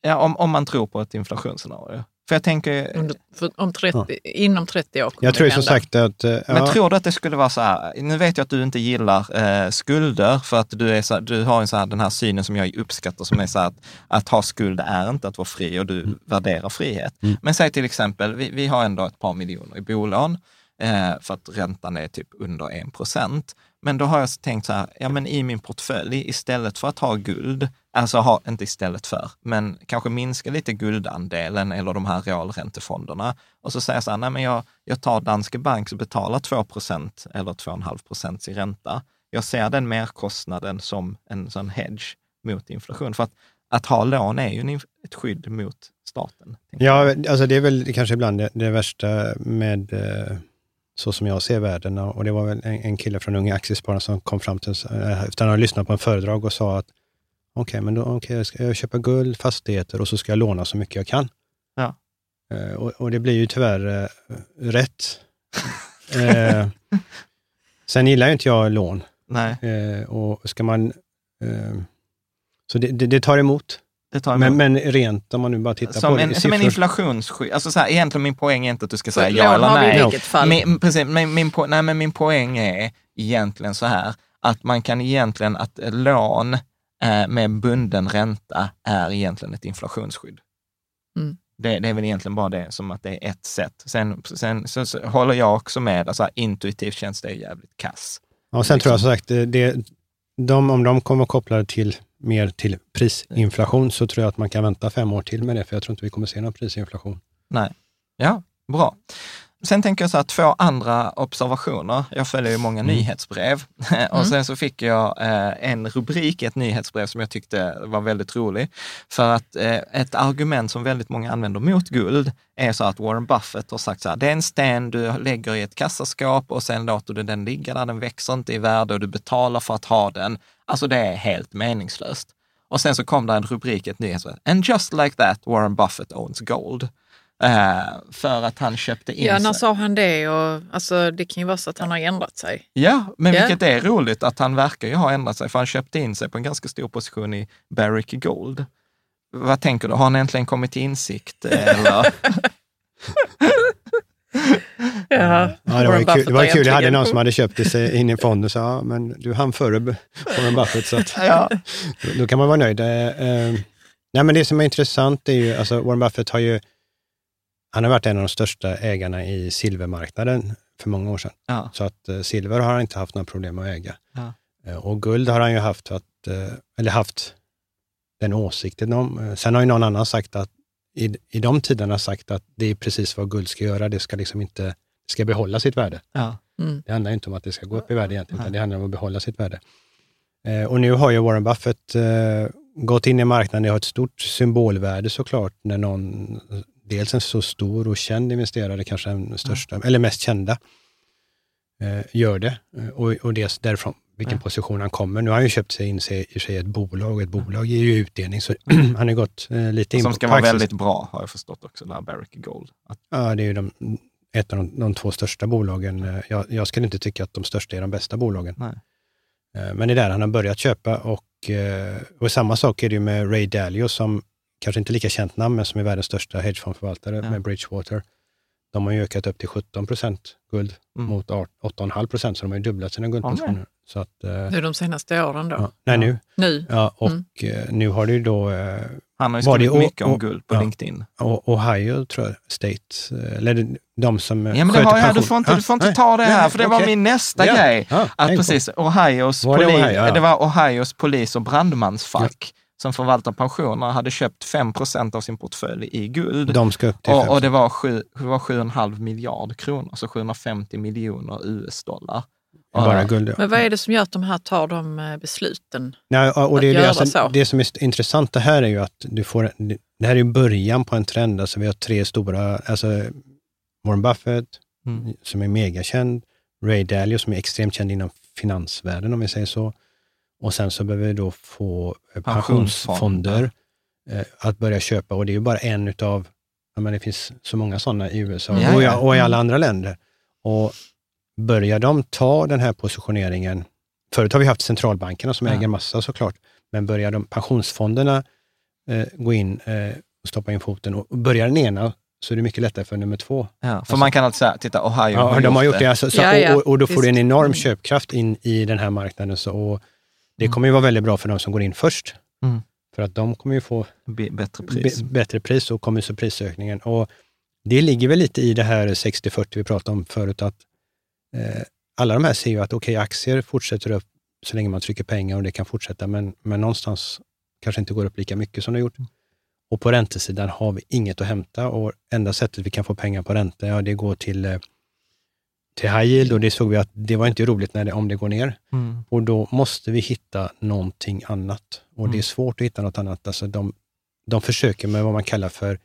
B: Ja, om, om man tror på ett inflationsscenario. För jag tänker...
D: Under, om 30, ja. Inom 30 år
C: Jag tror som sagt att...
B: Eh, ja. Men tror du att det skulle vara så här, nu vet jag att du inte gillar eh, skulder för att du, är så, du har en så här, den här synen som jag uppskattar som är så här att, att ha skuld är inte att vara fri och du mm. värderar frihet. Mm. Men säg till exempel, vi, vi har ändå ett par miljoner i bolån eh, för att räntan är typ under 1 procent. Men då har jag tänkt så här, ja men i min portfölj, istället för att ha guld, alltså ha, inte istället för, men kanske minska lite guldandelen eller de här realräntefonderna. Och så säger jag så här, nej men jag, jag tar Danske Bank som betalar 2 procent eller 2,5 procent i ränta. Jag ser den merkostnaden som en sån hedge mot inflation. För att, att ha lån är ju ett skydd mot staten.
C: Ja, alltså det är väl kanske ibland det, det värsta med eh så som jag ser världen. Och det var väl en, en kille från Unga Aktiespararna som kom fram till, eh, efter att ha lyssnat på en föredrag och sa att okej, okay, men då okay, jag ska jag köpa guld, fastigheter och så ska jag låna så mycket jag kan.
B: Ja.
C: Uh, och, och, det blir ju tyvärr uh, rätt. uh, [LAUGHS] sen gillar ju inte jag lån.
B: Nej.
C: och ska man... så det, det, det tar emot. Men, men, rent om man nu bara tittar
B: som
C: på
B: en,
C: det.
B: Som en inflationsskydd. Alltså så här, egentligen min poäng är inte att du ska säga ja eller nej. Vilket fall. Min, precis, men min, po nej, men min poäng är egentligen så här, att man kan egentligen, att lån eh, med bunden ränta är egentligen ett inflationsskydd. Mm. Det, det, är väl egentligen bara det, som att det är ett sätt. Sen, sen så, så håller jag också med, alltså intuitivt känns det jävligt kass.
C: Ja, och sen liksom. tror jag som sagt, det, de, om de kommer kopplade till mer till prisinflation så tror jag att man kan vänta fem år till med det, för jag tror inte vi kommer se någon prisinflation.
B: Nej. Ja, bra. Sen tänker jag så här, två andra observationer. Jag följer ju många mm. nyhetsbrev [LAUGHS] och mm. sen så fick jag eh, en rubrik i ett nyhetsbrev som jag tyckte var väldigt rolig. För att eh, ett argument som väldigt många använder mot guld är så att Warren Buffett har sagt så här, det är en sten du lägger i ett kassaskåp och sen låter du den ligga där, den växer inte i värde och du betalar för att ha den. Alltså det är helt meningslöst. Och sen så kom det en rubrik i ett nyhetsbrev. And just like that, Warren Buffett owns gold. Uh, för att han köpte in
D: Ja, när sa han det? Och, alltså, det kan ju vara så att han har ändrat sig.
B: Ja, men yeah. vilket är roligt att han verkar ju ha ändrat sig, för han köpte in sig på en ganska stor position i Barrick Gold. Vad tänker du, har han äntligen kommit till insikt? [LAUGHS] Eller?
D: Ja,
C: ja, det var ju kul. Det var kul. Jag hade någon som hade köpt sig in i fonden och sa, ja, men du hann före Warren Buffett, så att, [LAUGHS] ja. då, kan man vara nöjd. Eh, eh, nej, men det som är intressant är ju, alltså Warren Buffett har ju, han har varit en av de största ägarna i silvermarknaden för många år sedan.
B: Ja.
C: Så att eh, silver har han inte haft några problem att äga.
B: Ja.
C: Eh, och guld har han ju haft, att, eh, eller haft den åsikten om. Sen har ju någon annan sagt att i, i de tiderna sagt att det är precis vad guld ska göra. Det ska liksom inte ska behålla sitt värde.
B: Ja.
C: Mm. Det handlar inte om att det ska gå upp i värde egentligen, utan det handlar om att behålla sitt värde. Och nu har ju Warren Buffett gått in i marknaden. Det har ett stort symbolvärde såklart, när någon, dels en så stor och känd investerare, kanske den största, ja. eller mest kända, eh, gör det. Eh, och, och det därifrån, vilken ja. position han kommer. Nu har han ju köpt sig in sig i sig ett bolag och ett bolag ger ju utdelning, så [CLEARS THROAT] han har gått eh, lite in
B: Som ska vara väldigt bra, har jag förstått också, där Barrick Gold.
C: Att... Ja, det är ju de, ett av de, de två största bolagen. Eh, jag, jag skulle inte tycka att de största är de bästa bolagen.
B: Nej.
C: Men det är där han har börjat köpa och, och samma sak är det ju med Ray Dalio som kanske inte lika känt namn, men som är världens största hedgefondförvaltare ja. med Bridgewater. De har ju ökat upp till 17 procent guld mm. mot 8,5 procent, så de har ju dubblat sina guldportioner. Okay. Så att,
D: det är de senaste åren då?
C: Ja, nej, nu.
D: nu.
C: Ja, och mm. nu har det ju då
B: han har ju skrivit mycket om guld på ja. LinkedIn.
C: Och Ohio, tror jag, State, eller de som
B: Ja, men det har jag, du får inte, du får inte ta det här, för det var min nästa ja. grej. Ja, att precis, Ohios, var poli, det, Ohio, ja. det var Ohios polis och brandmansfack som förvaltar pensioner hade köpt 5% av sin portfölj i guld.
C: De ska upp till
B: och, och det var 7,5 miljard kronor, så 750 miljoner US-dollar.
C: Bara guld, ja.
D: Men vad är det som gör att de här tar de eh, besluten?
C: Nej, och det, är det, alltså, det som är intressant det här är ju att du får, det här är början på en trend. Alltså vi har tre stora, alltså Warren Buffett, mm. som är megakänd. Ray Dalio som är extremt känd inom finansvärlden, om vi säger så. Och sen så behöver vi då få eh, pensionsfonder eh, att börja köpa och det är ju bara en utav, men det finns så många sådana i USA ja, och, ja. och i alla andra länder. Och börjar de ta den här positioneringen, förut har vi haft centralbankerna som ja. äger massa såklart, men börjar de pensionsfonderna eh, gå in eh, och stoppa in foten och börjar den ena så är det mycket lättare för nummer två.
B: Ja, för alltså, man kan alltså säga, titta Ohio
C: ja, har de har gjort det. Alltså, så, ja, ja, och, och, då får du en enorm köpkraft in i den här marknaden. Så, och det mm. kommer ju vara väldigt bra för de som går in först. Mm. För att de kommer ju få
B: Be bättre pris.
C: Bättre pris och kommer så prisökningen. Och det ligger väl lite i det här 60-40 vi pratade om förut, att eh, alla de här ser ju att okej, okay, aktier fortsätter upp så länge man trycker pengar och det kan fortsätta, men, men någonstans kanske inte går upp lika mycket som det gjort. Och på räntesidan har vi inget att hämta och enda sättet vi kan få pengar på ränta, ja det går till, eh, till high yield och det såg vi att det var inte roligt när det, om det går ner. Mm. Och då måste vi hitta någonting annat. Och mm. det är mm. svårt att hitta något annat. Alltså de, de försöker med vad man kallar för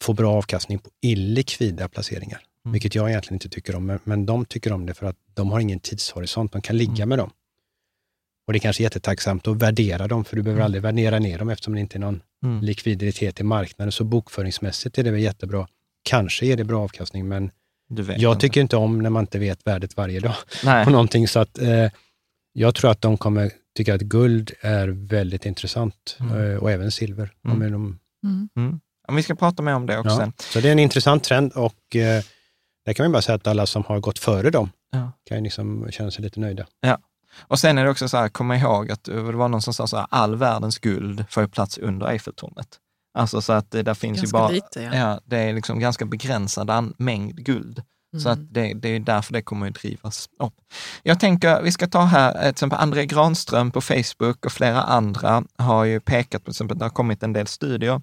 C: få bra avkastning på illikvida placeringar, mm. vilket jag egentligen inte tycker om. Men, men de tycker om det för att de har ingen tidshorisont. De kan ligga mm. med dem. Och det är kanske är jättetacksamt att värdera dem, för du behöver mm. aldrig värdera ner dem eftersom det inte är någon likviditet i marknaden. Så bokföringsmässigt är det väl jättebra. Kanske är det bra avkastning, men jag inte. tycker inte om när man inte vet värdet varje dag Nej. [LAUGHS] på någonting. Så att, eh, jag tror att de kommer tycka att guld är väldigt intressant mm. eh, och även silver. Mm. De,
B: mm. mm. Vi ska prata mer om det också ja, sen.
C: Så det är en intressant trend och eh, där kan vi bara säga att alla som har gått före dem ja. kan liksom känna sig lite nöjda.
B: Ja. Och sen är det också så här, kom ihåg att det var någon som sa så här, all världens guld får ju plats under Eiffeltornet. Alltså så att det där finns ganska ju bara, lite, ja. ja. det är liksom ganska begränsad mängd guld. Mm. Så att det, det är därför det kommer att drivas upp. Jag tänker, vi ska ta här, till exempel André Granström på Facebook och flera andra har ju pekat på, till exempel, det har kommit en del studier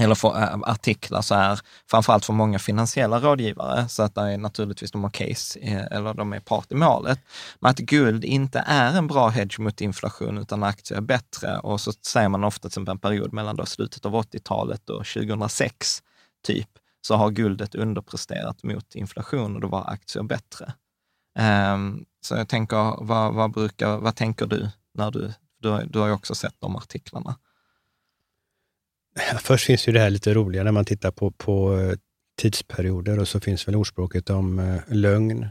B: eller för, äh, eh, artiklar så här, framförallt för många finansiella rådgivare, så att det är naturligtvis de har case, eh, eller de är part i målet, men att guld inte är en bra hedge mot inflation, utan aktier är bättre. Och så säger man ofta till en period mellan då slutet av 80-talet och 2006, typ, så har guldet underpresterat mot inflation och då var aktier bättre. Um, så jag tänker, vad, vad, brukar, vad tänker du när du, du, du har ju också sett de artiklarna?
C: Först finns ju det här lite roliga när man tittar på, på eh, tidsperioder och så finns väl ordspråket om uh, lögn,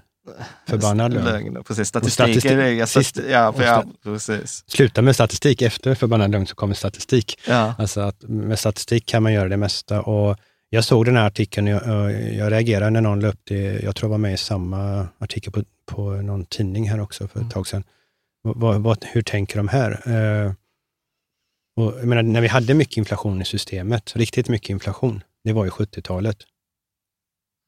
C: förbannad lögn. lögn
B: precis, statistik, statistik är det. Sist, ja, ja, precis.
C: Sluta med statistik, efter förbannad lögn så kommer statistik. Ja. Alltså att med statistik kan man göra det mesta och jag såg den här artikeln och jag, jag reagerade när någon det. Jag tror jag var med i samma artikel på, på någon tidning här också för ett mm. tag sedan. Vad, vad, hur tänker de här? Och jag menar, när vi hade mycket inflation i systemet, riktigt mycket inflation, det var ju 70-talet.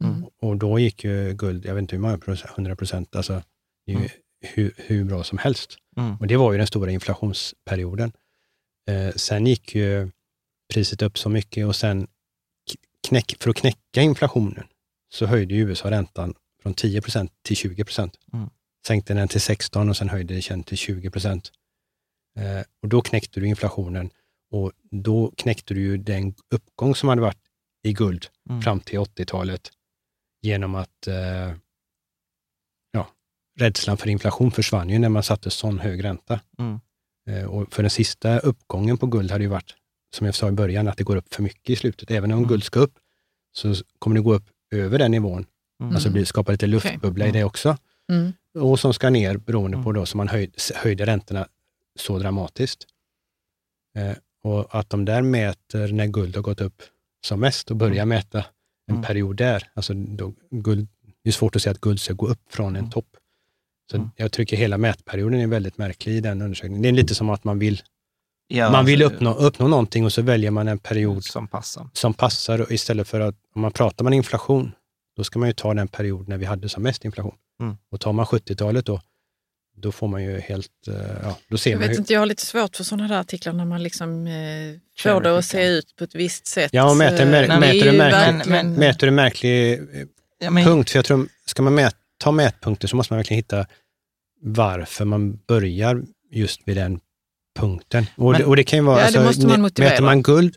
C: Mm. Och då gick ju guld, jag vet inte hur många procent, 100 procent, alltså mm. hur, hur bra som helst. Mm. Och det var ju den stora inflationsperioden. Eh, sen gick ju priset upp så mycket och sen knäck, för att knäcka inflationen så höjde USA räntan från 10 procent till 20 procent. Mm. Sänkte den till 16 och sen höjde den till 20 procent. Eh, och då knäckte du inflationen och då knäckte du ju den uppgång som hade varit i guld mm. fram till 80-talet genom att eh, ja, rädslan för inflation försvann ju när man satte sån hög ränta. Mm. Eh, och för den sista uppgången på guld hade ju varit, som jag sa i början, att det går upp för mycket i slutet. Även om mm. guld ska upp, så kommer det gå upp över den nivån. Mm. Alltså bli, skapa lite luftbubbla okay. i det också. Mm. Och som ska ner beroende på mm. då som man höj, höjde räntorna så dramatiskt. Eh, och att de där mäter när guld har gått upp som mest och börjar mm. mäta en mm. period där. Alltså då, guld, det är svårt att säga att guld ska gå upp från en mm. topp. Så mm. jag tycker hela mätperioden är väldigt märklig i den undersökningen. Det är lite som att man vill Ja, man vill alltså, uppnå, uppnå någonting och så väljer man en period
B: som passar.
C: Som passar istället för att, om man pratar om inflation, då ska man ju ta den period när vi hade som mest inflation. Mm. Och tar man 70-talet då, då får man ju helt... Eh, ja, då ser
D: jag
C: man
D: vet ju... inte, jag har lite svårt för sådana där artiklar när man liksom eh, får det att se ut på ett visst sätt.
C: Ja, och mäter, mär, mäter, mäter, märklig, men, mäter en märklig eh, ja, men, punkt. För jag tror, ska man mät, ta mätpunkter så måste man verkligen hitta varför man börjar just vid den punkten. Och, men, det, och det kan ju vara, ja, alltså, mäter man guld,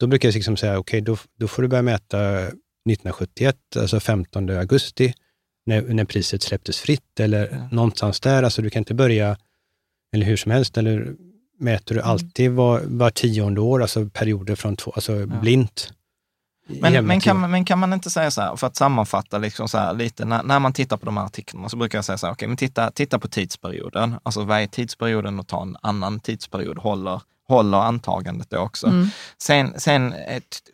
C: då brukar jag liksom säga, okej, okay, då, då får du börja mäta 1971, alltså 15 augusti, när, när priset släpptes fritt eller ja. någonstans där. Alltså du kan inte börja, eller hur som helst, eller mäter du mm. alltid var, var tionde år, alltså perioder från två, alltså ja. blint.
B: Men, men, kan, men kan man inte säga så här, för att sammanfatta liksom så här, lite, när, när, man tittar på de här artiklarna så brukar jag säga så här, okej, okay, men titta, titta på tidsperioden. Alltså vad är tidsperioden och ta en annan tidsperiod håller, håller antagandet då också. Mm. Sen, sen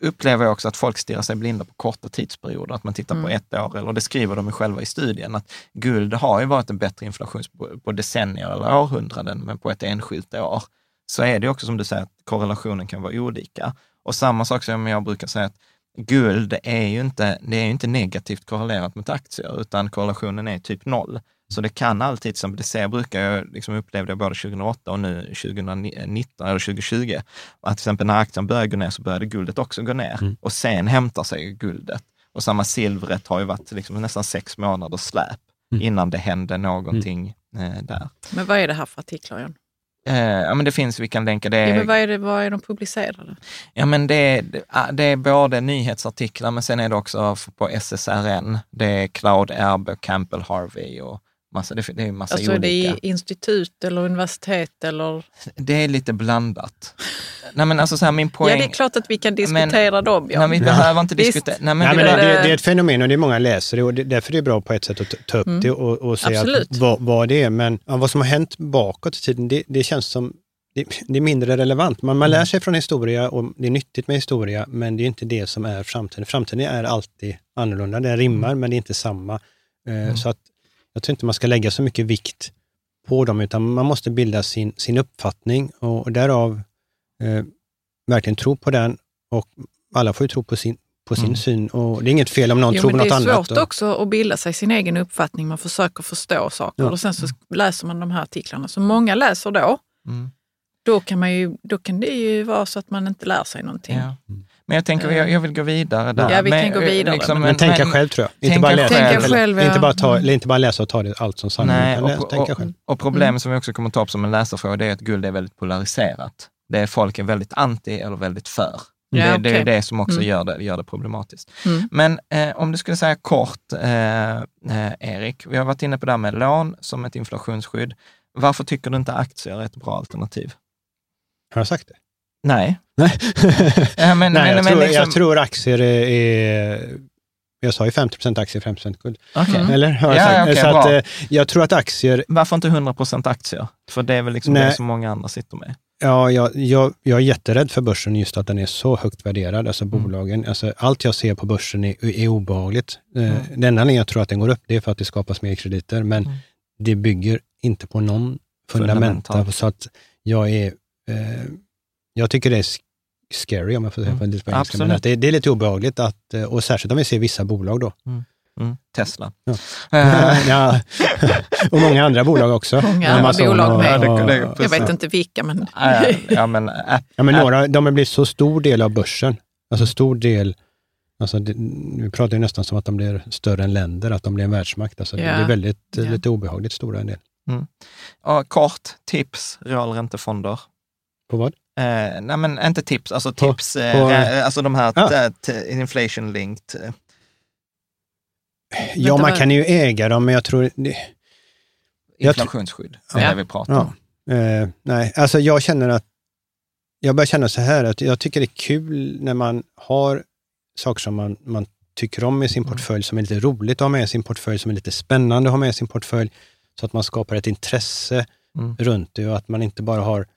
B: upplever jag också att folk stirrar sig blinda på korta tidsperioder, att man tittar mm. på ett år, eller det skriver de ju själva i studien, att guld har ju varit en bättre inflation på, på decennier eller århundraden, men på ett enskilt år så är det också som du säger, att korrelationen kan vara olika. Och samma sak som jag brukar säga, att guld är ju inte, det är inte negativt korrelerat mot aktier, utan korrelationen är typ noll. Så det kan alltid, som det ser, brukar jag liksom upplevde jag både 2008 och nu 2019 eller 2020, att till exempel när aktien började gå ner så började guldet också gå ner mm. och sen hämtar sig guldet. Och samma silvret har ju varit liksom nästan sex månaders släp mm. innan det hände någonting mm. eh, där.
D: Men vad är det här för artiklar, John?
B: Eh, ja, men det finns, vi kan länka det.
D: Ja, men vad, är det, vad är de publicerade?
B: Ja, men det, det är både nyhetsartiklar, men sen är det också på SSRN. Det är Cloud Erbe, Campbell Harvey och Massa, det, det är massa
D: alltså
B: olika.
D: Är det institut eller universitet eller?
B: Det är lite blandat. Nej, men alltså så här, min poäng...
D: Ja, det är klart att vi kan diskutera men, dem. Ja.
B: Nej, vi behöver inte diskutera.
C: Nej, men, Nej, men det, det, det, är ett fenomen och det är många läsare och det, därför är det bra på ett sätt att ta upp mm. det och, och säga att, vad, vad, det är. Men ja, vad som har hänt bakåt i tiden, det, det känns som det, är mindre relevant. Man, man lär mm. sig från historia och det är nyttigt med historia, men det är inte det som är framtiden. Framtiden är alltid annorlunda. Den rimmar, mm. men det är inte samma. Eh, mm. Så att jag tror inte man ska lägga så mycket vikt på dem, utan man måste bilda sin, sin uppfattning och, och därav eh, verkligen tro på den. Och alla får ju tro på sin, på sin mm. syn och det är inget fel om någon jo, tror något annat.
D: Det är svårt också att bilda sig sin egen uppfattning. Man försöker förstå saker ja. och sen så läser man de här artiklarna som många läser då. Mm. Då, kan man ju, då kan det ju vara så att man inte lär sig någonting. Ja.
B: Mm. Men jag tänker, jag, jag vill gå vidare där.
D: Ja, vi kan men, gå vidare. Liksom,
C: men, men, tänka själv tror jag. Inte bara, läsa, själv, ja. inte, bara ta, inte bara läsa och ta det allt som sanning. Nej, och,
B: och, tänka själv. och problemet mm. som vi också kommer ta upp som en läsarfråga, det är att guld är väldigt polariserat. Det är folk är väldigt anti eller väldigt för. Ja, det, okay. det, är det som också mm. gör, det, gör det problematiskt. Mm. Men eh, om du skulle säga kort, eh, eh, Erik, vi har varit inne på det här med lån som ett inflationsskydd. Varför tycker du inte aktier är ett bra alternativ?
C: Har jag sagt det?
B: Nej.
C: Nej, [LAUGHS] ja, men, Nej jag, men, tror, liksom... jag tror aktier är, jag sa ju 50% aktier, 50 guld.
B: Okay.
C: Eller? Har jag, ja, okay, så att, eh, jag tror att aktier...
B: Varför inte 100% aktier? För det är väl liksom det som många andra sitter med.
C: Ja, jag, jag, jag är jätterädd för börsen just att den är så högt värderad, alltså mm. bolagen. Alltså, allt jag ser på börsen är, är obehagligt. Eh, mm. Den enda anledningen jag tror att den går upp, det är för att det skapas mer krediter, men mm. det bygger inte på någon fundamenta. Så att jag är eh, jag tycker det är scary, om jag får säga mm. på engelska, men att det, det, är lite obehagligt, att, eh, och särskilt om vi ser vissa bolag då.
B: Mm. Mm. Tesla. Ja. [LAUGHS]
C: ja. [LAUGHS] och många andra bolag också.
D: Många andra bolag med. Och, och, och, jag vet inte vilka, men...
B: ja, men,
C: ja, men några, de har blivit så stor del av börsen. Alltså stor del, alltså det, vi pratar ju nästan som att de blir större än länder, att de blir en världsmakt. Alltså ja. Det är väldigt, ja. lite obehagligt stora en del.
B: Mm. kort tips, realräntefonder.
C: På vad?
B: Eh, nej men inte tips, alltså tips, på, på, eh, alltså de här ja. inflation linked. Eh.
C: Ja, man kan ju äga dem, men jag tror... Det,
B: Inflationsskydd, det är ja. det vi pratar ja.
C: om. Eh, nej, alltså jag känner att, jag börjar känna så här att jag tycker det är kul när man har saker som man, man tycker om i sin mm. portfölj, som är lite roligt att ha med i sin portfölj, som är lite spännande att ha med i sin portfölj, så att man skapar ett intresse mm. runt det och att man inte bara har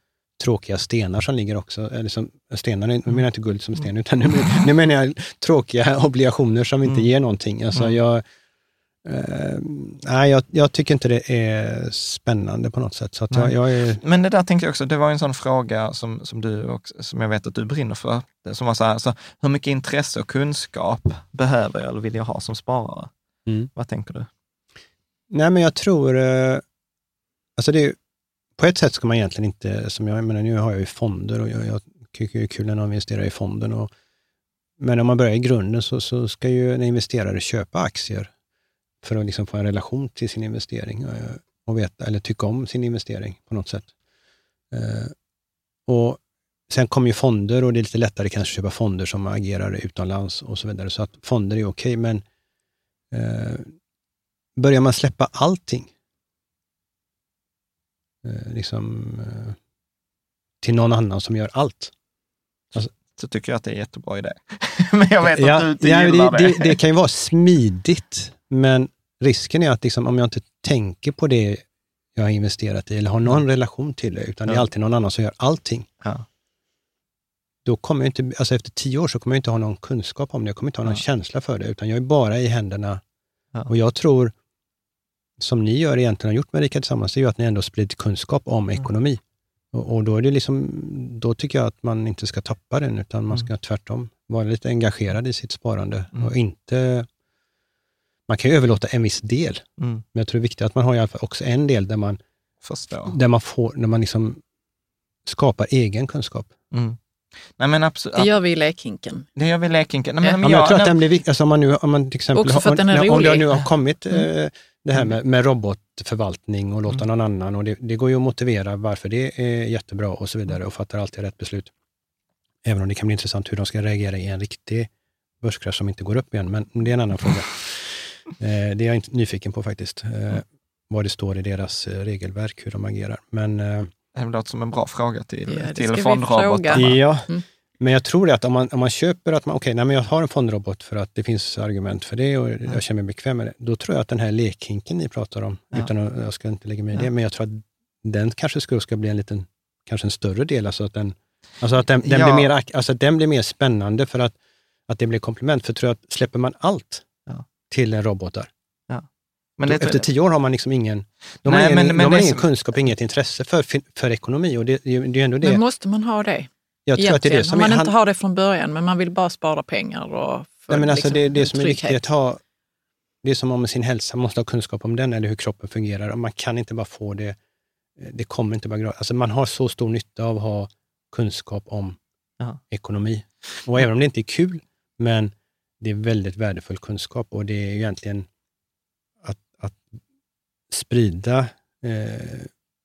C: tråkiga stenar som ligger också. Eller som, stenar, nu menar jag inte guld som sten, mm. utan nu, nu menar jag tråkiga [LAUGHS] obligationer som inte mm. ger någonting. Alltså mm. jag, eh, nej, jag, jag, tycker inte det är spännande på något sätt. Så jag, jag är...
B: Men det där tänkte jag också, det var en sån fråga som, som, du också, som jag vet att du brinner för. Som var så här, alltså, hur mycket intresse och kunskap behöver jag eller vill jag ha som sparare? Mm. Vad tänker du?
C: Nej, men jag tror, eh, alltså det är på ett sätt ska man egentligen inte, som jag menar, nu har jag ju fonder och jag, jag tycker det är kul när någon investerar i fonden. Och, men om man börjar i grunden så, så ska ju en investerare köpa aktier för att liksom få en relation till sin investering eh, och veta, eller tycka om sin investering på något sätt. Eh, och sen kommer ju fonder och det är lite lättare kanske att köpa fonder som agerar utomlands och så vidare. Så att fonder är okej, men eh, börjar man släppa allting, liksom, eh, till någon annan som gör allt.
B: Alltså, så tycker jag att det är en jättebra idé. [LAUGHS] men jag vet ja, att du inte
C: ja,
B: gillar
C: det, det. Det kan ju vara smidigt, men risken är att liksom, om jag inte tänker på det jag har investerat i eller har någon relation till det, utan ja. det är alltid någon annan som gör allting. Ja. Då kommer jag inte, alltså efter tio år så kommer jag inte ha någon kunskap om det, jag kommer inte ha någon känsla för det, utan jag är bara i händerna. Och jag tror, som ni gör egentligen, har gjort med Rika Tillsammans, är ju att ni ändå sprider kunskap om mm. ekonomi. Och, och, då, är det liksom, då tycker jag att man inte ska tappa den, utan man mm. ska tvärtom vara lite engagerad i sitt sparande mm. och inte man kan ju överlåta en viss del, mm. men jag tror det är viktigt att man har i alla fall också en del där man, där man, får, där man liksom skapar egen kunskap. Mm.
D: Nej, men absolut, det gör vi i lekhinken.
B: Det gör vi i lekhinken.
C: Nej, men, ja, men jag, jag tror att den blir viktig. Alltså om man nu, om man till exempel,
D: rolig.
C: Om det nu har kommit mm. eh, det här med, med, robotförvaltning och låta mm. någon annan, och det, det, går ju att motivera varför det är jättebra och så vidare och fattar alltid rätt beslut. Även om det kan bli intressant hur de ska reagera i en riktig börskrasch som inte går upp igen, men det är en annan [LAUGHS] fråga. Eh, det är jag inte nyfiken på faktiskt, eh, mm. vad det står i deras eh, regelverk, hur de agerar. Men,
B: det låter som en bra fråga till, ja, till fondrobotarna.
C: Ja, mm. Men jag tror att om man, om man köper att man, okej, okay, jag har en fondrobot för att det finns argument för det och jag känner mig bekväm med det. Då tror jag att den här lekhinken ni pratar om, ja. utan att, jag ska inte lägga mig i det, men jag tror att den kanske ska, ska bli en liten, kanske en större del, alltså att den, alltså att den, den blir, mer, alltså den blir mer spännande för att, att det blir komplement. För tror jag att släpper man allt, till robotar. Ja. Men det, Efter tio år har man liksom ingen, nej, har ingen, men, har ingen som... kunskap, inget intresse för, för ekonomi. Och det, det är ändå det.
D: Men måste man ha det?
C: Jag tror att det är det som
D: Om man
C: är,
D: inte har det från början, men man vill bara spara pengar och
C: få nej, men alltså liksom, det, det som är viktigt att ha, det är som om sin hälsa, man måste ha kunskap om den eller hur kroppen fungerar. Och man kan inte bara få det, det kommer inte bara gratis. Alltså man har så stor nytta av att ha kunskap om Aha. ekonomi. Och även om det inte är kul, men det är väldigt värdefull kunskap och det är egentligen att, att sprida eh,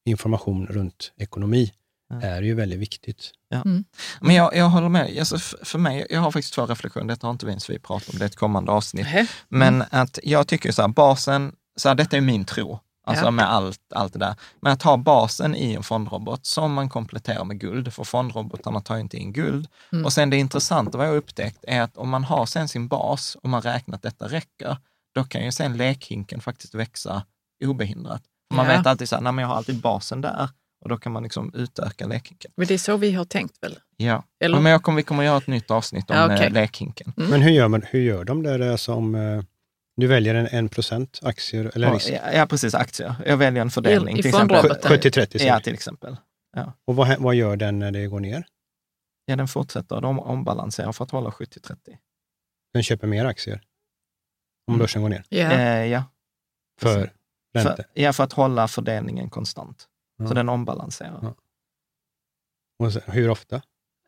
C: information runt ekonomi. Är ju väldigt viktigt.
B: Ja. Mm. Men jag, jag håller med. Alltså för mig, jag har faktiskt två reflektioner, detta har inte ens vi pratat om, det är ett kommande avsnitt. Mm. Men att jag tycker så här, basen, så här, detta är min tro, Alltså ja. med allt, allt det där. Men att ha basen i en fondrobot som man kompletterar med guld, för fondrobotarna tar ju inte in guld. Mm. Och sen det intressanta vad jag har upptäckt är att om man har sen sin bas och man räknar att detta räcker, då kan ju sen lekhinken faktiskt växa obehindrat. Ja. Man vet alltid så här, nej men jag har alltid basen där och då kan man liksom utöka lekhinken.
D: Men det är så vi har tänkt väl?
B: Ja, Eller? men jag kommer, vi kommer göra ett nytt avsnitt om ja, okay. Eh, lekhinken.
C: Mm. Men hur gör, man, hur gör de där som eh, du väljer en, en procent aktier eller risk?
B: Ja, ja, precis, aktier. Jag väljer en fördelning.
C: I, till exempel 70-30?
B: Ja, till exempel. Ja.
C: Och vad, vad gör den när det går ner?
B: Ja, den fortsätter. De ombalanserar för att hålla 70-30.
C: Den köper mer aktier? Om mm. börsen går ner?
B: Ja. Eh, ja.
C: För räntor?
B: Ja, för att hålla fördelningen konstant. Ja. Så den ombalanserar. Ja.
C: Och så, hur ofta?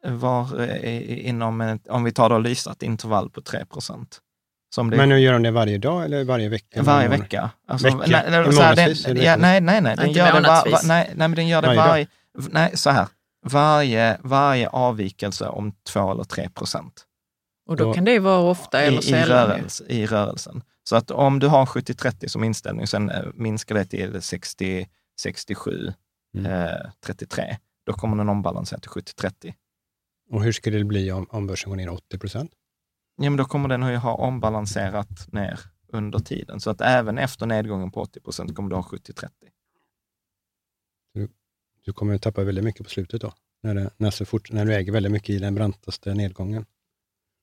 B: Var, eh, inom, ett, om vi tar då lysat intervall på 3 procent.
C: Som det... Men nu gör de det varje dag eller varje vecka?
B: Varje vecka.
C: Alltså, vecka? Nej, nej, så här,
B: den, ja, nej, nej, nej. Den gör det, var, va, nej, nej, men den gör det varje, varje nej, så här. Varje, varje avvikelse om 2 eller 3 procent.
D: Och då, då kan det vara ofta eller sällan?
B: I, rörelse, I rörelsen. Så att om du har 70-30 som inställning, sen eh, minskar det till 60, 67, mm. eh, 33, då kommer den ombalansera till 70-30.
C: Och hur skulle det bli om, om börsen går ner 80 procent?
B: ja, men då kommer den att ha ombalanserat ner under tiden. Så att även efter nedgången på 80 procent kommer du ha 70-30.
C: Du, du kommer att tappa väldigt mycket på slutet då, när, det, när, så fort, när du äger väldigt mycket i den brantaste nedgången.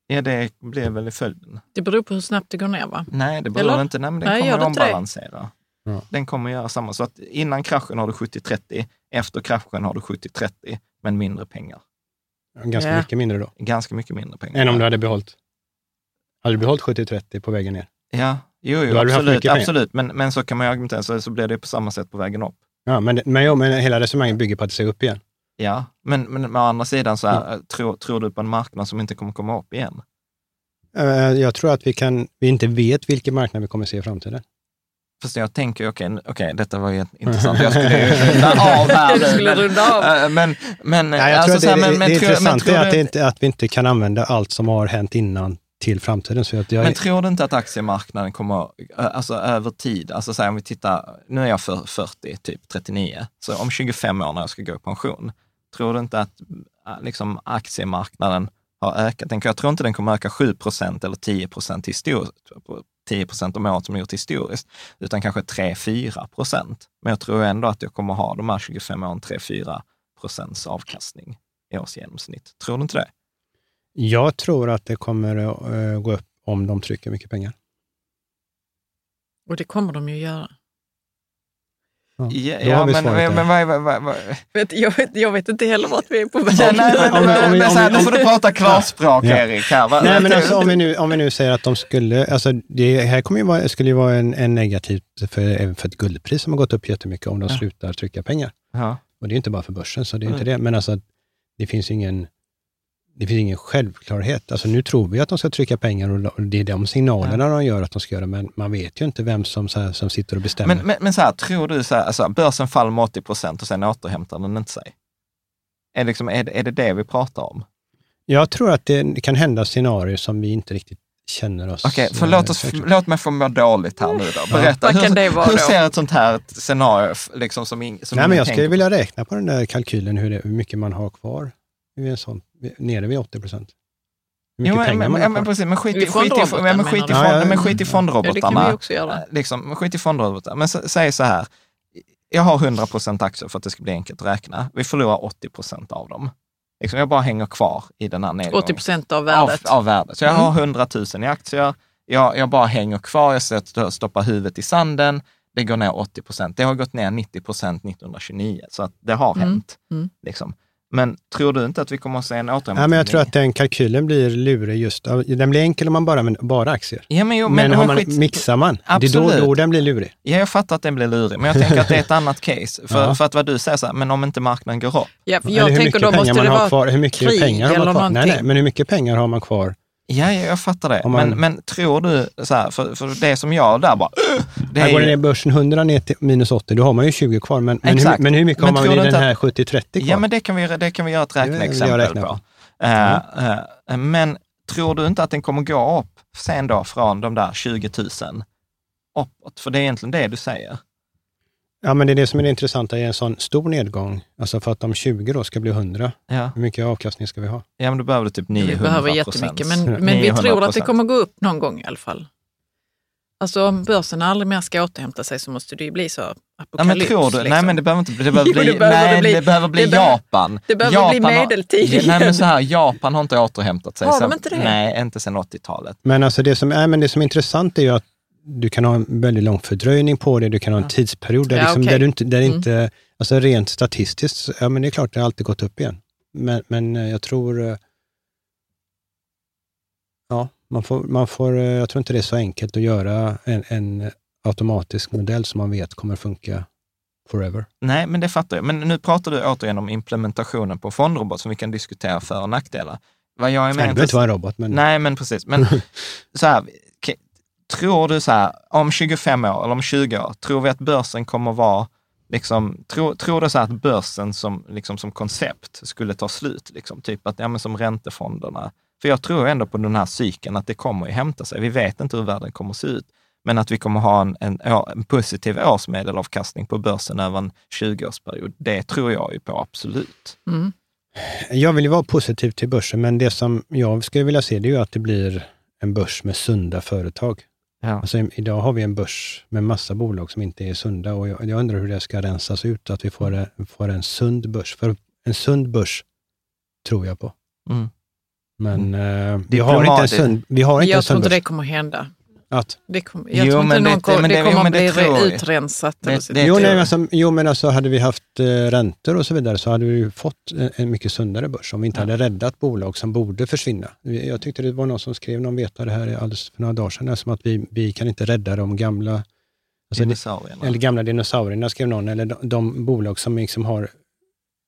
B: Ja, det blir väl följden.
D: Det beror på hur snabbt det går ner, va?
B: Nej, det beror Eller? inte. Nej, men den Nej, kommer att ombalansera. Ja. Den kommer att göra samma. Så att innan kraschen har du 70-30, efter kraschen har du 70-30, men mindre pengar.
C: Ganska ja. mycket mindre då?
B: Ganska mycket mindre pengar.
C: Än om du hade behållit hade du behållit 70-30 på vägen ner?
B: Ja, jo, jo absolut, absolut. Men, men så kan man ju argumentera, så, så blir det på samma sätt på vägen upp.
C: Ja, men, men, jo, men hela resonemanget bygger på att det ska upp igen.
B: Ja, men, men med andra sidan, så här, mm. tror, tror du på en marknad som inte kommer komma upp igen?
C: Uh, jag tror att vi, kan, vi inte vet vilken marknad vi kommer se i framtiden.
B: Fast jag tänker, okej, okay, okay, detta var ju [LAUGHS] intressant. Jag skulle ju runda av här
D: nu. skulle runda av.
B: Eh, men, men,
C: ja, jag alltså, tror det, det, men, det, intressanta är att, det inte, att vi inte kan använda allt som har hänt innan till framtiden. Så att jag...
B: Men tror du inte att aktiemarknaden kommer, alltså över tid, alltså så om vi tittar, nu är jag för 40, typ 39, så om 25 år när jag ska gå i pension, tror du inte att liksom, aktiemarknaden har ökat? Jag tror inte den kommer öka 7 procent eller 10 procent historiskt, 10 procent om året som gjort historiskt, utan kanske 3-4 procent. Men jag tror ändå att jag kommer ha de här 25 åren 3-4 procents avkastning i årsgenomsnitt. Tror du inte det?
C: Jag tror att det kommer att uh, gå upp om de trycker mycket pengar.
D: Och det kommer de ju göra.
B: Ja, ja, men, men, men vad, vad, vad,
D: vet, jag, vet, jag vet inte heller vart vi är på väg. Ja, nej, men,
B: om, om, men, om, nu får du prata klarspråk, ja. Erik. Här.
C: Nej, men alltså, om, vi nu, om vi nu säger att de skulle, alltså det här kommer ju vara, skulle ju vara en, en negativt för, även för ett guldpris som har gått upp jättemycket om de ja. slutar trycka pengar. Ja. Och det är inte bara för börsen, så det är mm. inte det. Men alltså, det finns ingen det finns ingen självklarhet. Alltså nu tror vi att de ska trycka pengar och det är de signalerna ja. de gör att de ska göra, men man vet ju inte vem som, så här, som sitter och bestämmer.
B: Men, men, men så här, tror du, så här, alltså, börsen faller med 80 procent och sen återhämtar den inte sig? Är, liksom, är, är det det vi pratar om?
C: Jag tror att det kan hända scenarier som vi inte riktigt känner oss...
B: Okej, okay, för låt, oss, låt mig få må dåligt här nu då. Berätta, ja. hur, hur ser ett sånt här scenario liksom som, in, som
C: Nej, men Jag skulle vilja räkna på den där kalkylen, hur, det, hur mycket man har kvar i en sån nere vid 80 procent.
B: Jo, men, men, men, men, precis, men skit, i, skit, i, men, skit, i, fond, ja, ja, men skit i fondrobotarna. Ja, det kan vi också göra. Liksom, skit i fondrobotarna. Men säg så här, jag har 100 procent aktier för att det ska bli enkelt att räkna. Vi förlorar 80 procent av dem. Liksom, jag bara hänger kvar i den här nedgången.
D: 80 procent av värdet?
B: Av, av värdet. Så jag har 100 mm. 000 i aktier, jag, jag bara hänger kvar, jag stoppar huvudet i sanden, det går ner 80 procent. Det har gått ner 90 procent 1929, så att det har mm. hänt. Mm. Liksom. Men tror du inte att vi kommer att se en återhämtning?
C: Ja, men jag tror att den kalkylen blir lurig just Den blir enkel om man bara använder bara aktier.
B: Ja, men, jo,
C: men, men har man, skit... mixar man, Absolut. det är då, då den blir lurig.
B: Ja, jag fattar att den blir lurig, men jag tänker att det är ett [LAUGHS] annat case. För, ja. för att vad du säger, så här, men om inte marknaden går upp.
D: Ja, jag tänker då måste det vara kvar, hur mycket krig pengar har man kvar? Nej, nej,
C: men hur mycket pengar har man kvar
B: Ja, jag fattar det. Man, men, men tror du, så här, för, för det som jag där bara...
C: Det här går det ner börsen 100 ner till minus 80, då har man ju 20 kvar. Men, men, hur, men hur, mycket men har man i den här 70-30 kvar?
B: Ja, men det kan vi, det kan vi göra ett räkneexempel på. på. Uh, uh, men tror du inte att den kommer gå upp sen då från de där 20 000 uppåt? För det är egentligen det du säger.
C: Ja, men det är det som är det intressanta i en sån stor nedgång. Alltså för att de 20 då ska bli 100, ja. hur mycket avkastning ska vi ha?
B: Ja, men då behöver du typ 900
D: Vi behöver jättemycket, men, men vi tror att det kommer gå upp någon gång i alla fall. Alltså om börsen aldrig mer ska återhämta sig så måste det ju bli så apokalyps.
B: Ja, men tror du? Liksom. Nej, men det behöver inte det behöver bli, [LAUGHS] jo, det behöver nej, bli, det behöver bli det Japan.
D: Det behöver
B: Japan
D: bli medeltid
B: har, Nej, men så här, Japan har inte återhämtat sig.
D: Har de inte det?
B: Nej, inte sedan 80-talet.
C: Men alltså det som, är, men det som är intressant är ju att du kan ha en väldigt lång fördröjning på det, du kan ha en tidsperiod där, ja, liksom, okay. där du inte, där mm. inte, alltså rent statistiskt, ja men det är klart, det har alltid gått upp igen. Men, men eh, jag tror, eh, ja, man får, man får, eh, jag tror inte det är så enkelt att göra en, en automatisk modell som man vet kommer funka forever.
B: Nej, men det fattar jag. Men nu pratar du återigen om implementationen på fondrobot som vi kan diskutera för och nackdelar.
C: Vad jag är med det behöver inte vara en robot. Men...
B: Nej, men precis. Men [LAUGHS] så här, tror du så här, om 25 år eller om 20 år, tror vi att börsen kommer vara, liksom, tror, tror du så att börsen som, liksom, som koncept skulle ta slut? Liksom? Typ att, ja men som räntefonderna. För jag tror ändå på den här cykeln, att det kommer att hämta sig. Vi vet inte hur världen kommer att se ut, men att vi kommer ha en, en, en positiv årsmedelavkastning på börsen över en 20-årsperiod, det tror jag ju på absolut. Mm.
C: Jag vill ju vara positiv till börsen, men det som jag skulle vilja se, det är ju att det blir en börs med sunda företag. Ja. Alltså, idag har vi en börs med massa bolag som inte är sunda och jag, jag undrar hur det ska rensas ut, att vi får, en, får en sund börs. För en sund börs tror jag på. Mm. Men mm. Eh, vi, har inte en sund, vi har inte
D: jag
C: en
D: sund tror inte det kommer hända.
C: Att?
D: Det kom, jag jo, tror inte någon det, kom, det, kommer jo, bli utrensat. Det,
C: det, jo, nej, alltså, jo, men alltså, hade vi haft eh, räntor och så vidare så hade vi fått en, en mycket sundare börs om vi inte ja. hade räddat bolag som borde försvinna. Jag tyckte det var någon som skrev, någon vetare här alldeles för några dagar sedan, som att vi, vi kan inte rädda de gamla
B: alltså, dinosaurierna.
C: Eller gamla dinosaurierna, skrev någon, eller de, de bolag som liksom har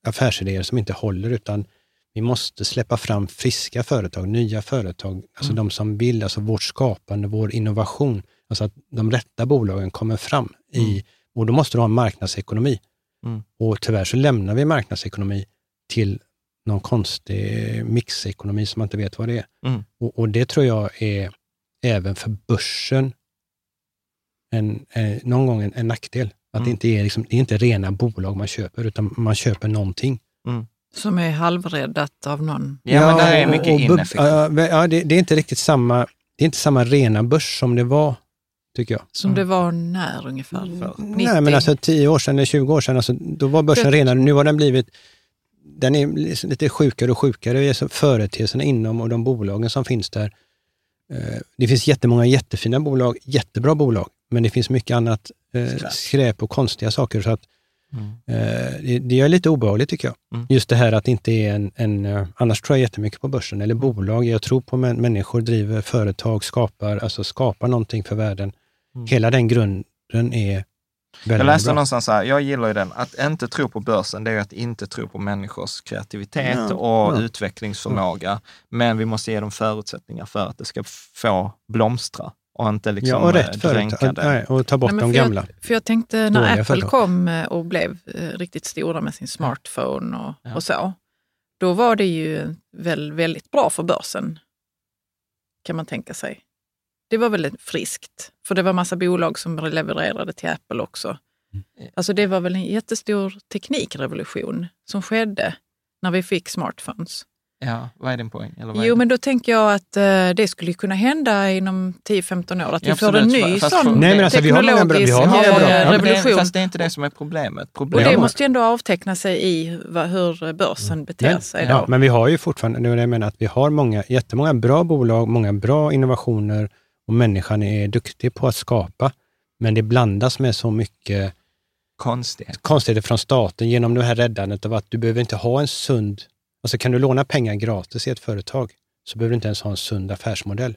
C: affärsidéer som inte håller, utan vi måste släppa fram friska företag, nya företag, alltså mm. de som vill, alltså vårt skapande, vår innovation. Alltså att de rätta bolagen kommer fram i, mm. och då måste du ha en marknadsekonomi. Mm. Och tyvärr så lämnar vi marknadsekonomi till någon konstig mixekonomi som man inte vet vad det är. Mm. Och, och, det tror jag är även för börsen en, eh, någon gång en, en nackdel. Att mm. det, inte är liksom, det är inte rena bolag man köper, utan man köper någonting.
D: Mm. Som är halvräddat av någon.
B: Ja, ja men det är mycket ineffektivt.
C: Ja, det, det, är inte riktigt samma, det är inte samma rena börs som det var, tycker jag.
D: Som mm. det var när ungefär? För?
C: Nej, men alltså 10 år sedan eller 20 år sedan, alltså, då var börsen rena. Nu har den blivit den är liksom lite sjukare och sjukare, företeelserna inom och de bolagen som finns där. Eh, det finns jättemånga jättefina bolag, jättebra bolag, men det finns mycket annat eh, skräp och konstiga saker. Så att, mm. Eh, det, är lite obehagligt tycker jag. Mm. Just det här att det inte är en, en, annars tror jag jättemycket på börsen, eller bolag. Jag tror på män, människor, driver företag, skapar, alltså skapar någonting för världen. Mm. Hela den grunden är
B: jag läste bra. någonstans så här, jag gillar ju den, att inte tro på börsen, det är att inte tro på människors kreativitet ja, och ja. utvecklingsförmåga. Men vi måste ge dem förutsättningar för att det ska få blomstra och inte liksom ja, och rätt
C: dränka det. Nej, och ta bort nej, de
D: för
C: gamla.
D: Jag, för jag tänkte när Apple företag. kom eh, och blev eh, riktigt stora med sin smartphone och, och så, då var det ju väl väldigt bra för börsen, kan man tänka sig det var väldigt friskt. För det var massa bolag som levererade till Apple också. Mm. Alltså det var väl en jättestor teknikrevolution som skedde när vi fick smartphones.
B: Ja, vad är din poäng?
D: Eller jo, det? men då tänker jag att uh, det skulle kunna hända inom 10-15 år, att ja, vi får en ny fast, sån nej, men alltså, teknologisk vi har vi har bra. revolution.
B: Ja, fast det är inte det som är problemet.
D: problemet. Och det måste ju ändå avteckna sig i vad, hur börsen beter men, sig. Då. Ja,
C: men vi har ju fortfarande, det jag menar, att vi har många, jättemånga bra bolag, många bra innovationer, och människan är duktig på att skapa, men det blandas med så mycket
B: konstigheter,
C: konstigheter från staten genom det här räddandet av att du behöver inte ha en sund... Alltså kan du låna pengar gratis i ett företag, så behöver du inte ens ha en sund affärsmodell.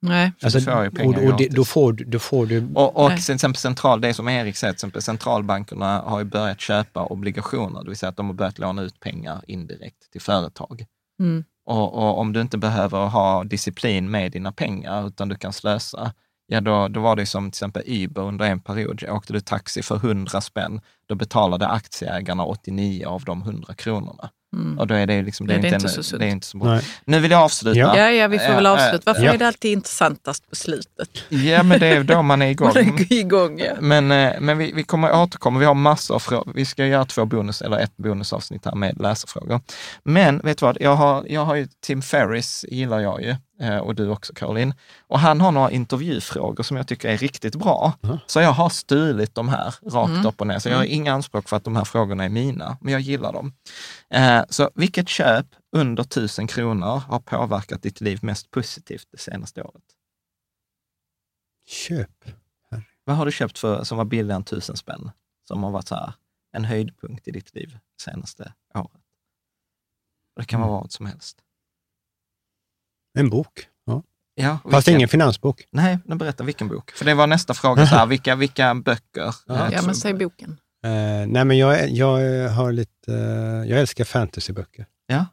D: Nej.
C: Alltså, du och, och det, då, får, då får du...
B: Och, och till exempel central, det som Erik säger, till exempel centralbankerna har ju börjat köpa obligationer, det vill säga att de har börjat låna ut pengar indirekt till företag. Mm. Och, och, om du inte behöver ha disciplin med dina pengar, utan du kan slösa, ja då, då var det som till exempel Uber under en period. Jag åkte du taxi för 100 spänn, då betalade aktieägarna 89 av de 100 kronorna. Mm. Och då är det, liksom, det, är, det är inte, inte, så, det är inte så bra. Nej. Nu vill jag avsluta.
D: Ja, ja, vi får väl avsluta. Varför ja. är det alltid intressantast på slutet?
B: Ja, men det är då man är igång. [LAUGHS]
D: man är igång ja.
B: Men, eh, men vi, vi kommer återkomma. Vi har massor av frågor. Vi ska göra två bonus, eller ett bonusavsnitt här med läsarfrågor. Men vet du vad, jag har, jag har ju Tim Ferris, gillar jag ju. Eh, och du också Caroline. Och han har några intervjufrågor som jag tycker är riktigt bra. Mm. Så jag har stulit de här rakt mm. upp och ner. Så jag har mm. inga anspråk för att de här frågorna är mina, men jag gillar dem. Eh, så vilket köp under tusen kronor har påverkat ditt liv mest positivt det senaste året?
C: Köp?
B: Vad har du köpt för som var billigare än tusen spänn? Som har varit så här, en höjdpunkt i ditt liv senaste året? Det kan vara mm. vad som helst.
C: En bok. Ja.
B: Ja,
C: Fast ingen finansbok.
B: Nej, men berätta vilken bok. För det var nästa fråga, så här, [LAUGHS] vilka, vilka böcker?
D: Ja, ja men säg boken.
C: Uh, nej, men jag, jag har lite, uh, jag älskar fantasyböcker.
B: Ja.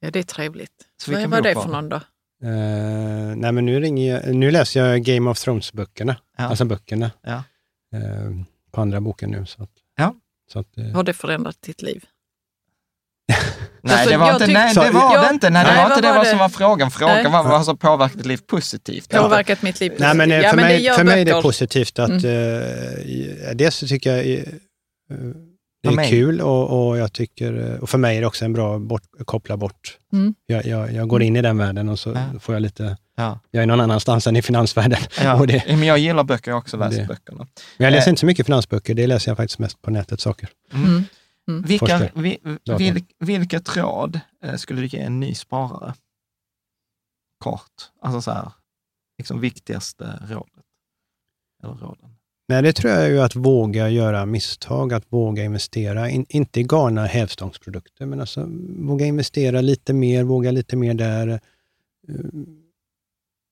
D: Ja, det är trevligt. Så Vad var det för någon då?
C: Uh, nej, men nu, ringer jag, nu läser jag Game of Thrones-böckerna, ja. alltså böckerna,
B: ja.
C: uh, på andra boken nu. Så att,
B: ja.
C: så att, uh,
D: har det förändrat ditt liv? [LAUGHS]
B: Nej, alltså, det var, inte, nej, det, var jag, det inte. Nej, det nej, var inte det, var det som var frågan. Frågan var vad som påverkat ditt liv positivt.
D: Påverkat mitt liv positivt.
C: Nej, men, ja, för, men mig, för mig är det positivt att... Mm. Uh, dels så tycker jag uh, det är kul och, och, jag tycker, och för mig är det också en bra bort, koppla bort. Mm. Jag, jag, jag, går in i den världen och så ja. får jag lite... Ja. Jag är någon annanstans än i finansvärlden.
B: Ja. [LAUGHS] det, men jag gillar böcker, jag också läser det. böckerna.
C: Men jag läser eh. inte så mycket finansböcker, det läser jag faktiskt mest på nätet, saker.
B: Mm. Mm. Vilka, vi, vil, vilket råd eh, skulle du ge en ny sparare? Kort, alltså så här, liksom viktigaste rådet. Eller råden.
C: Nej, det tror jag är ju att våga göra misstag, att våga investera. In, inte i galna hävstångsprodukter, men alltså våga investera lite mer, våga lite mer där. Uh,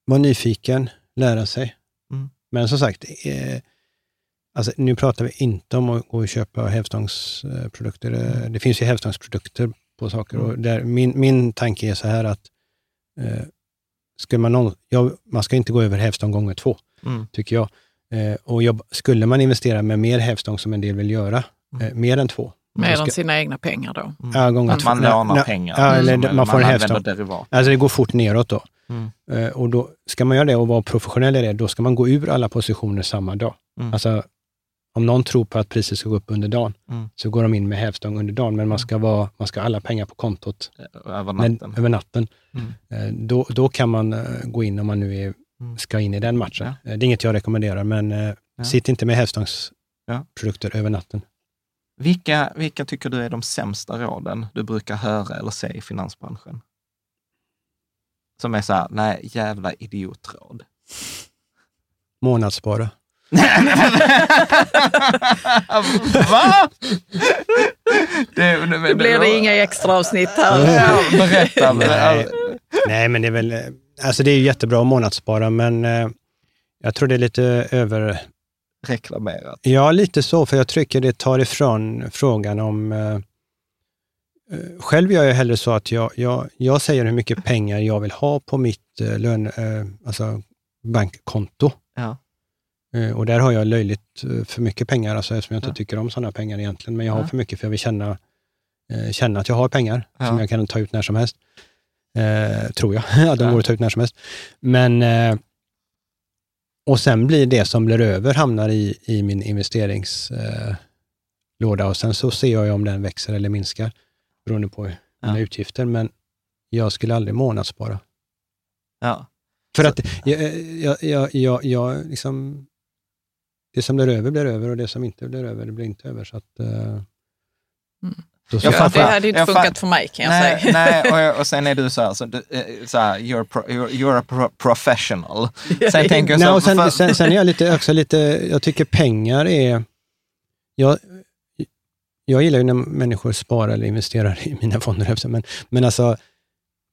C: Var nyfiken, lära sig. Mm. Men som sagt, eh, Alltså, nu pratar vi inte om att gå och köpa hävstångsprodukter. Mm. Det finns ju hävstångsprodukter på saker. Och där, min, min tanke är så här att eh, ska man, någon, ja, man ska inte gå över hävstång gånger två, mm. tycker jag. Eh, och jobb, skulle man investera med mer hävstång, som en del vill göra, mm. eh, mer än två.
D: Mer än sina egna pengar då? Mm.
C: Ja, gånger
B: att man lånar pengar.
C: Ja, eller, man, man får en hävstång. Alltså det går fort neråt då. Mm. Eh, och då ska man göra det och vara professionell i det, då ska man gå ur alla positioner samma dag. Mm. Alltså, om någon tror på att priset ska gå upp under dagen, mm. så går de in med hävstång under dagen, men man ska, vara, man ska ha alla pengar på kontot
B: över natten.
C: Med, över natten. Mm. Eh, då, då kan man eh, gå in om man nu är, mm. ska in i den matchen. Ja. Det är inget jag rekommenderar, men ja. sitt inte med hävstångsprodukter ja. över natten.
B: Vilka, vilka tycker du är de sämsta råden du brukar höra eller se i finansbranschen? Som är så här, nej, jävla idiotråd.
C: Månadsspara.
B: Va?
D: Det, det, det blir det inga extra avsnitt här.
B: berätta.
C: Nej, nej, men det är väl, alltså det är jättebra att månadsspara, men eh, jag tror det är lite över...
B: Reklamerat.
C: Ja, lite så, för jag tycker det tar ifrån frågan om eh, Eh, själv gör jag hellre så att jag, jag, jag säger hur mycket pengar jag vill ha på mitt eh, lön, eh, alltså bankkonto. Ja. Eh, och där har jag löjligt eh, för mycket pengar, alltså, eftersom jag inte ja. tycker om sådana pengar egentligen. Men jag har för mycket för jag vill känna, eh, känna att jag har pengar ja. som jag kan ta ut när som helst. tror jag, [LAUGHS] att de går att ta ut när som helst. Men, och sen blir det som blir över hamnar i, i min investeringslåda och sen så ser jag om den växer eller minskar beroende på mina utgifter, men jag skulle aldrig månadsspara.
B: Ja.
C: För så. att jag, jag, jag, jag, jag liksom, det som blir över blir över och det som inte blir över blir inte över. Så att, uh, mm.
D: Jag fattar, det hade inte funkat för mig kan jag
B: nej,
D: säga.
B: Nej, och, [LAUGHS] och sen är du så här, så, eh, så här you're, pro, you're, you're, a pro, professional. Sen tänker jag så,
C: nej, och sen, för... sen, sen, är jag lite, också lite, jag tycker pengar är, jag, jag gillar ju när människor sparar eller investerar i mina fonder, men, men alltså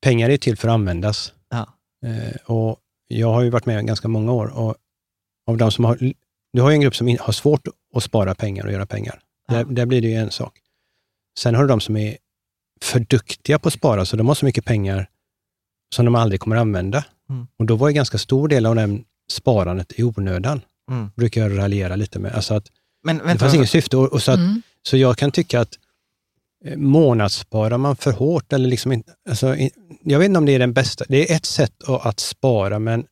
C: pengar är till för att användas. Ja. Eh, och jag har ju varit med ganska många år och av de som har, du har ju en grupp som har svårt att spara pengar och göra pengar. Ja. Där, där blir det ju en sak. Sen har du de som är för duktiga på att spara, så de har så mycket pengar som de aldrig kommer att använda. Mm. Och då var ju ganska stor del av den sparandet i onödan. Mm. brukar jag raljera lite med. Alltså att men, vänta, det fanns inget syfte. Och, och så att, mm. Så jag kan tycka att eh, månadssparar man för hårt eller liksom alltså, jag vet inte om det är den bästa. Det är ett sätt att, att spara, men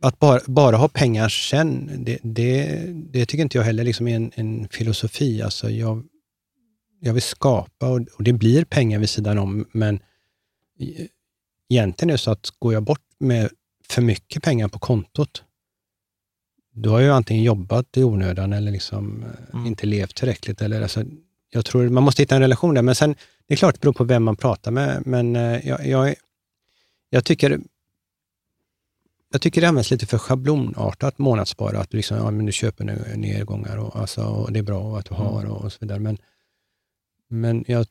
C: att bara, bara ha pengar sen, det, det, det, tycker inte jag heller liksom är en, en filosofi. Alltså jag, jag vill skapa och, och, det blir pengar vid sidan om, men egentligen är det så att går jag bort med för mycket pengar på kontot, då har jag antingen jobbat i onödan eller liksom eh, mm. inte levt tillräckligt. Eller, alltså, jag tror man måste hitta en relation där, men sen, det är klart, det beror på vem man pratar med, men eh, jag, jag, jag tycker jag tycker det används lite för schablonartat månadsspara, att du, liksom, ja, men du köper nedgångar och, alltså, och det är bra att du mm. har och, och så vidare. Men, men jag,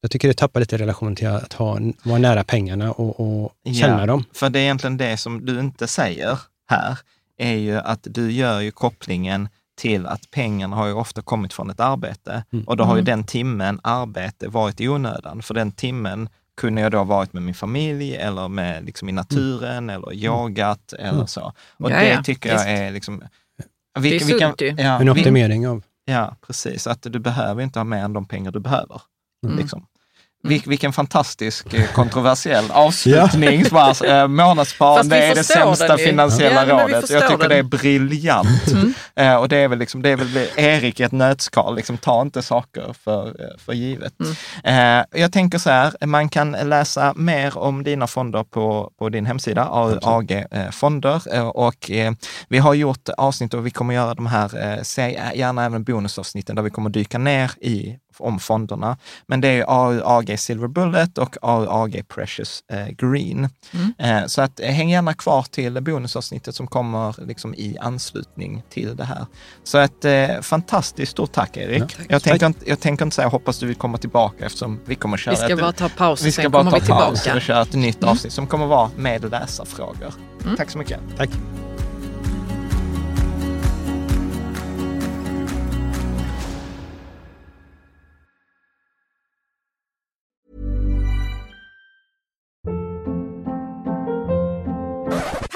C: jag tycker det tappar lite relation till att ha, vara nära pengarna och, och känna ja, dem.
B: För det är egentligen det som du inte säger här, är ju att du gör ju kopplingen till att pengarna har ju ofta kommit från ett arbete mm. och då har ju mm. den timmen arbete varit i onödan. För den timmen kunde jag då varit med min familj eller med liksom i mm. naturen mm. eller yogat mm. eller så. Och ja, det ja. tycker jag är liksom...
D: Vi, det är vi kan,
C: ja, En optimering av...
B: Ja, precis. Att du behöver inte ha mer än de pengar du behöver. Mm. Liksom. Vil, vilken fantastisk eh, kontroversiell [LAUGHS] avslutning. ja. Eh, månadssparande är det sämsta finansiella ja, rådet. Jag tycker den. det är briljant. Mm. Eh, och det är väl, liksom, det är väl Erik i ett nötskal. Liksom, ta inte saker för, för givet. Mm. Jag tänker så här, man kan läsa mer om dina fonder på, på din hemsida, AG Fonder. Och vi har gjort avsnitt och vi kommer göra de här, gärna även bonusavsnitten där vi kommer dyka ner i om fonderna. Men det är AUAG Silver Bullet och AUAG Precious eh, Green. Mm. Eh, så att, eh, häng gärna kvar till bonusavsnittet som kommer liksom i anslutning till det här. Så ett fantastiskt stort tack Erik. Ja, tack. Jag, tänker inte, jag tänker inte säga hoppas du vill komma tillbaka eftersom vi kommer köra
D: Vi ska
B: ett,
D: bara ta paus
B: och sen kommer vi tillbaka. och köra ett nytt mm. avsnitt som kommer vara med läsarfrågor. Mm. Tack så mycket.
C: Tack.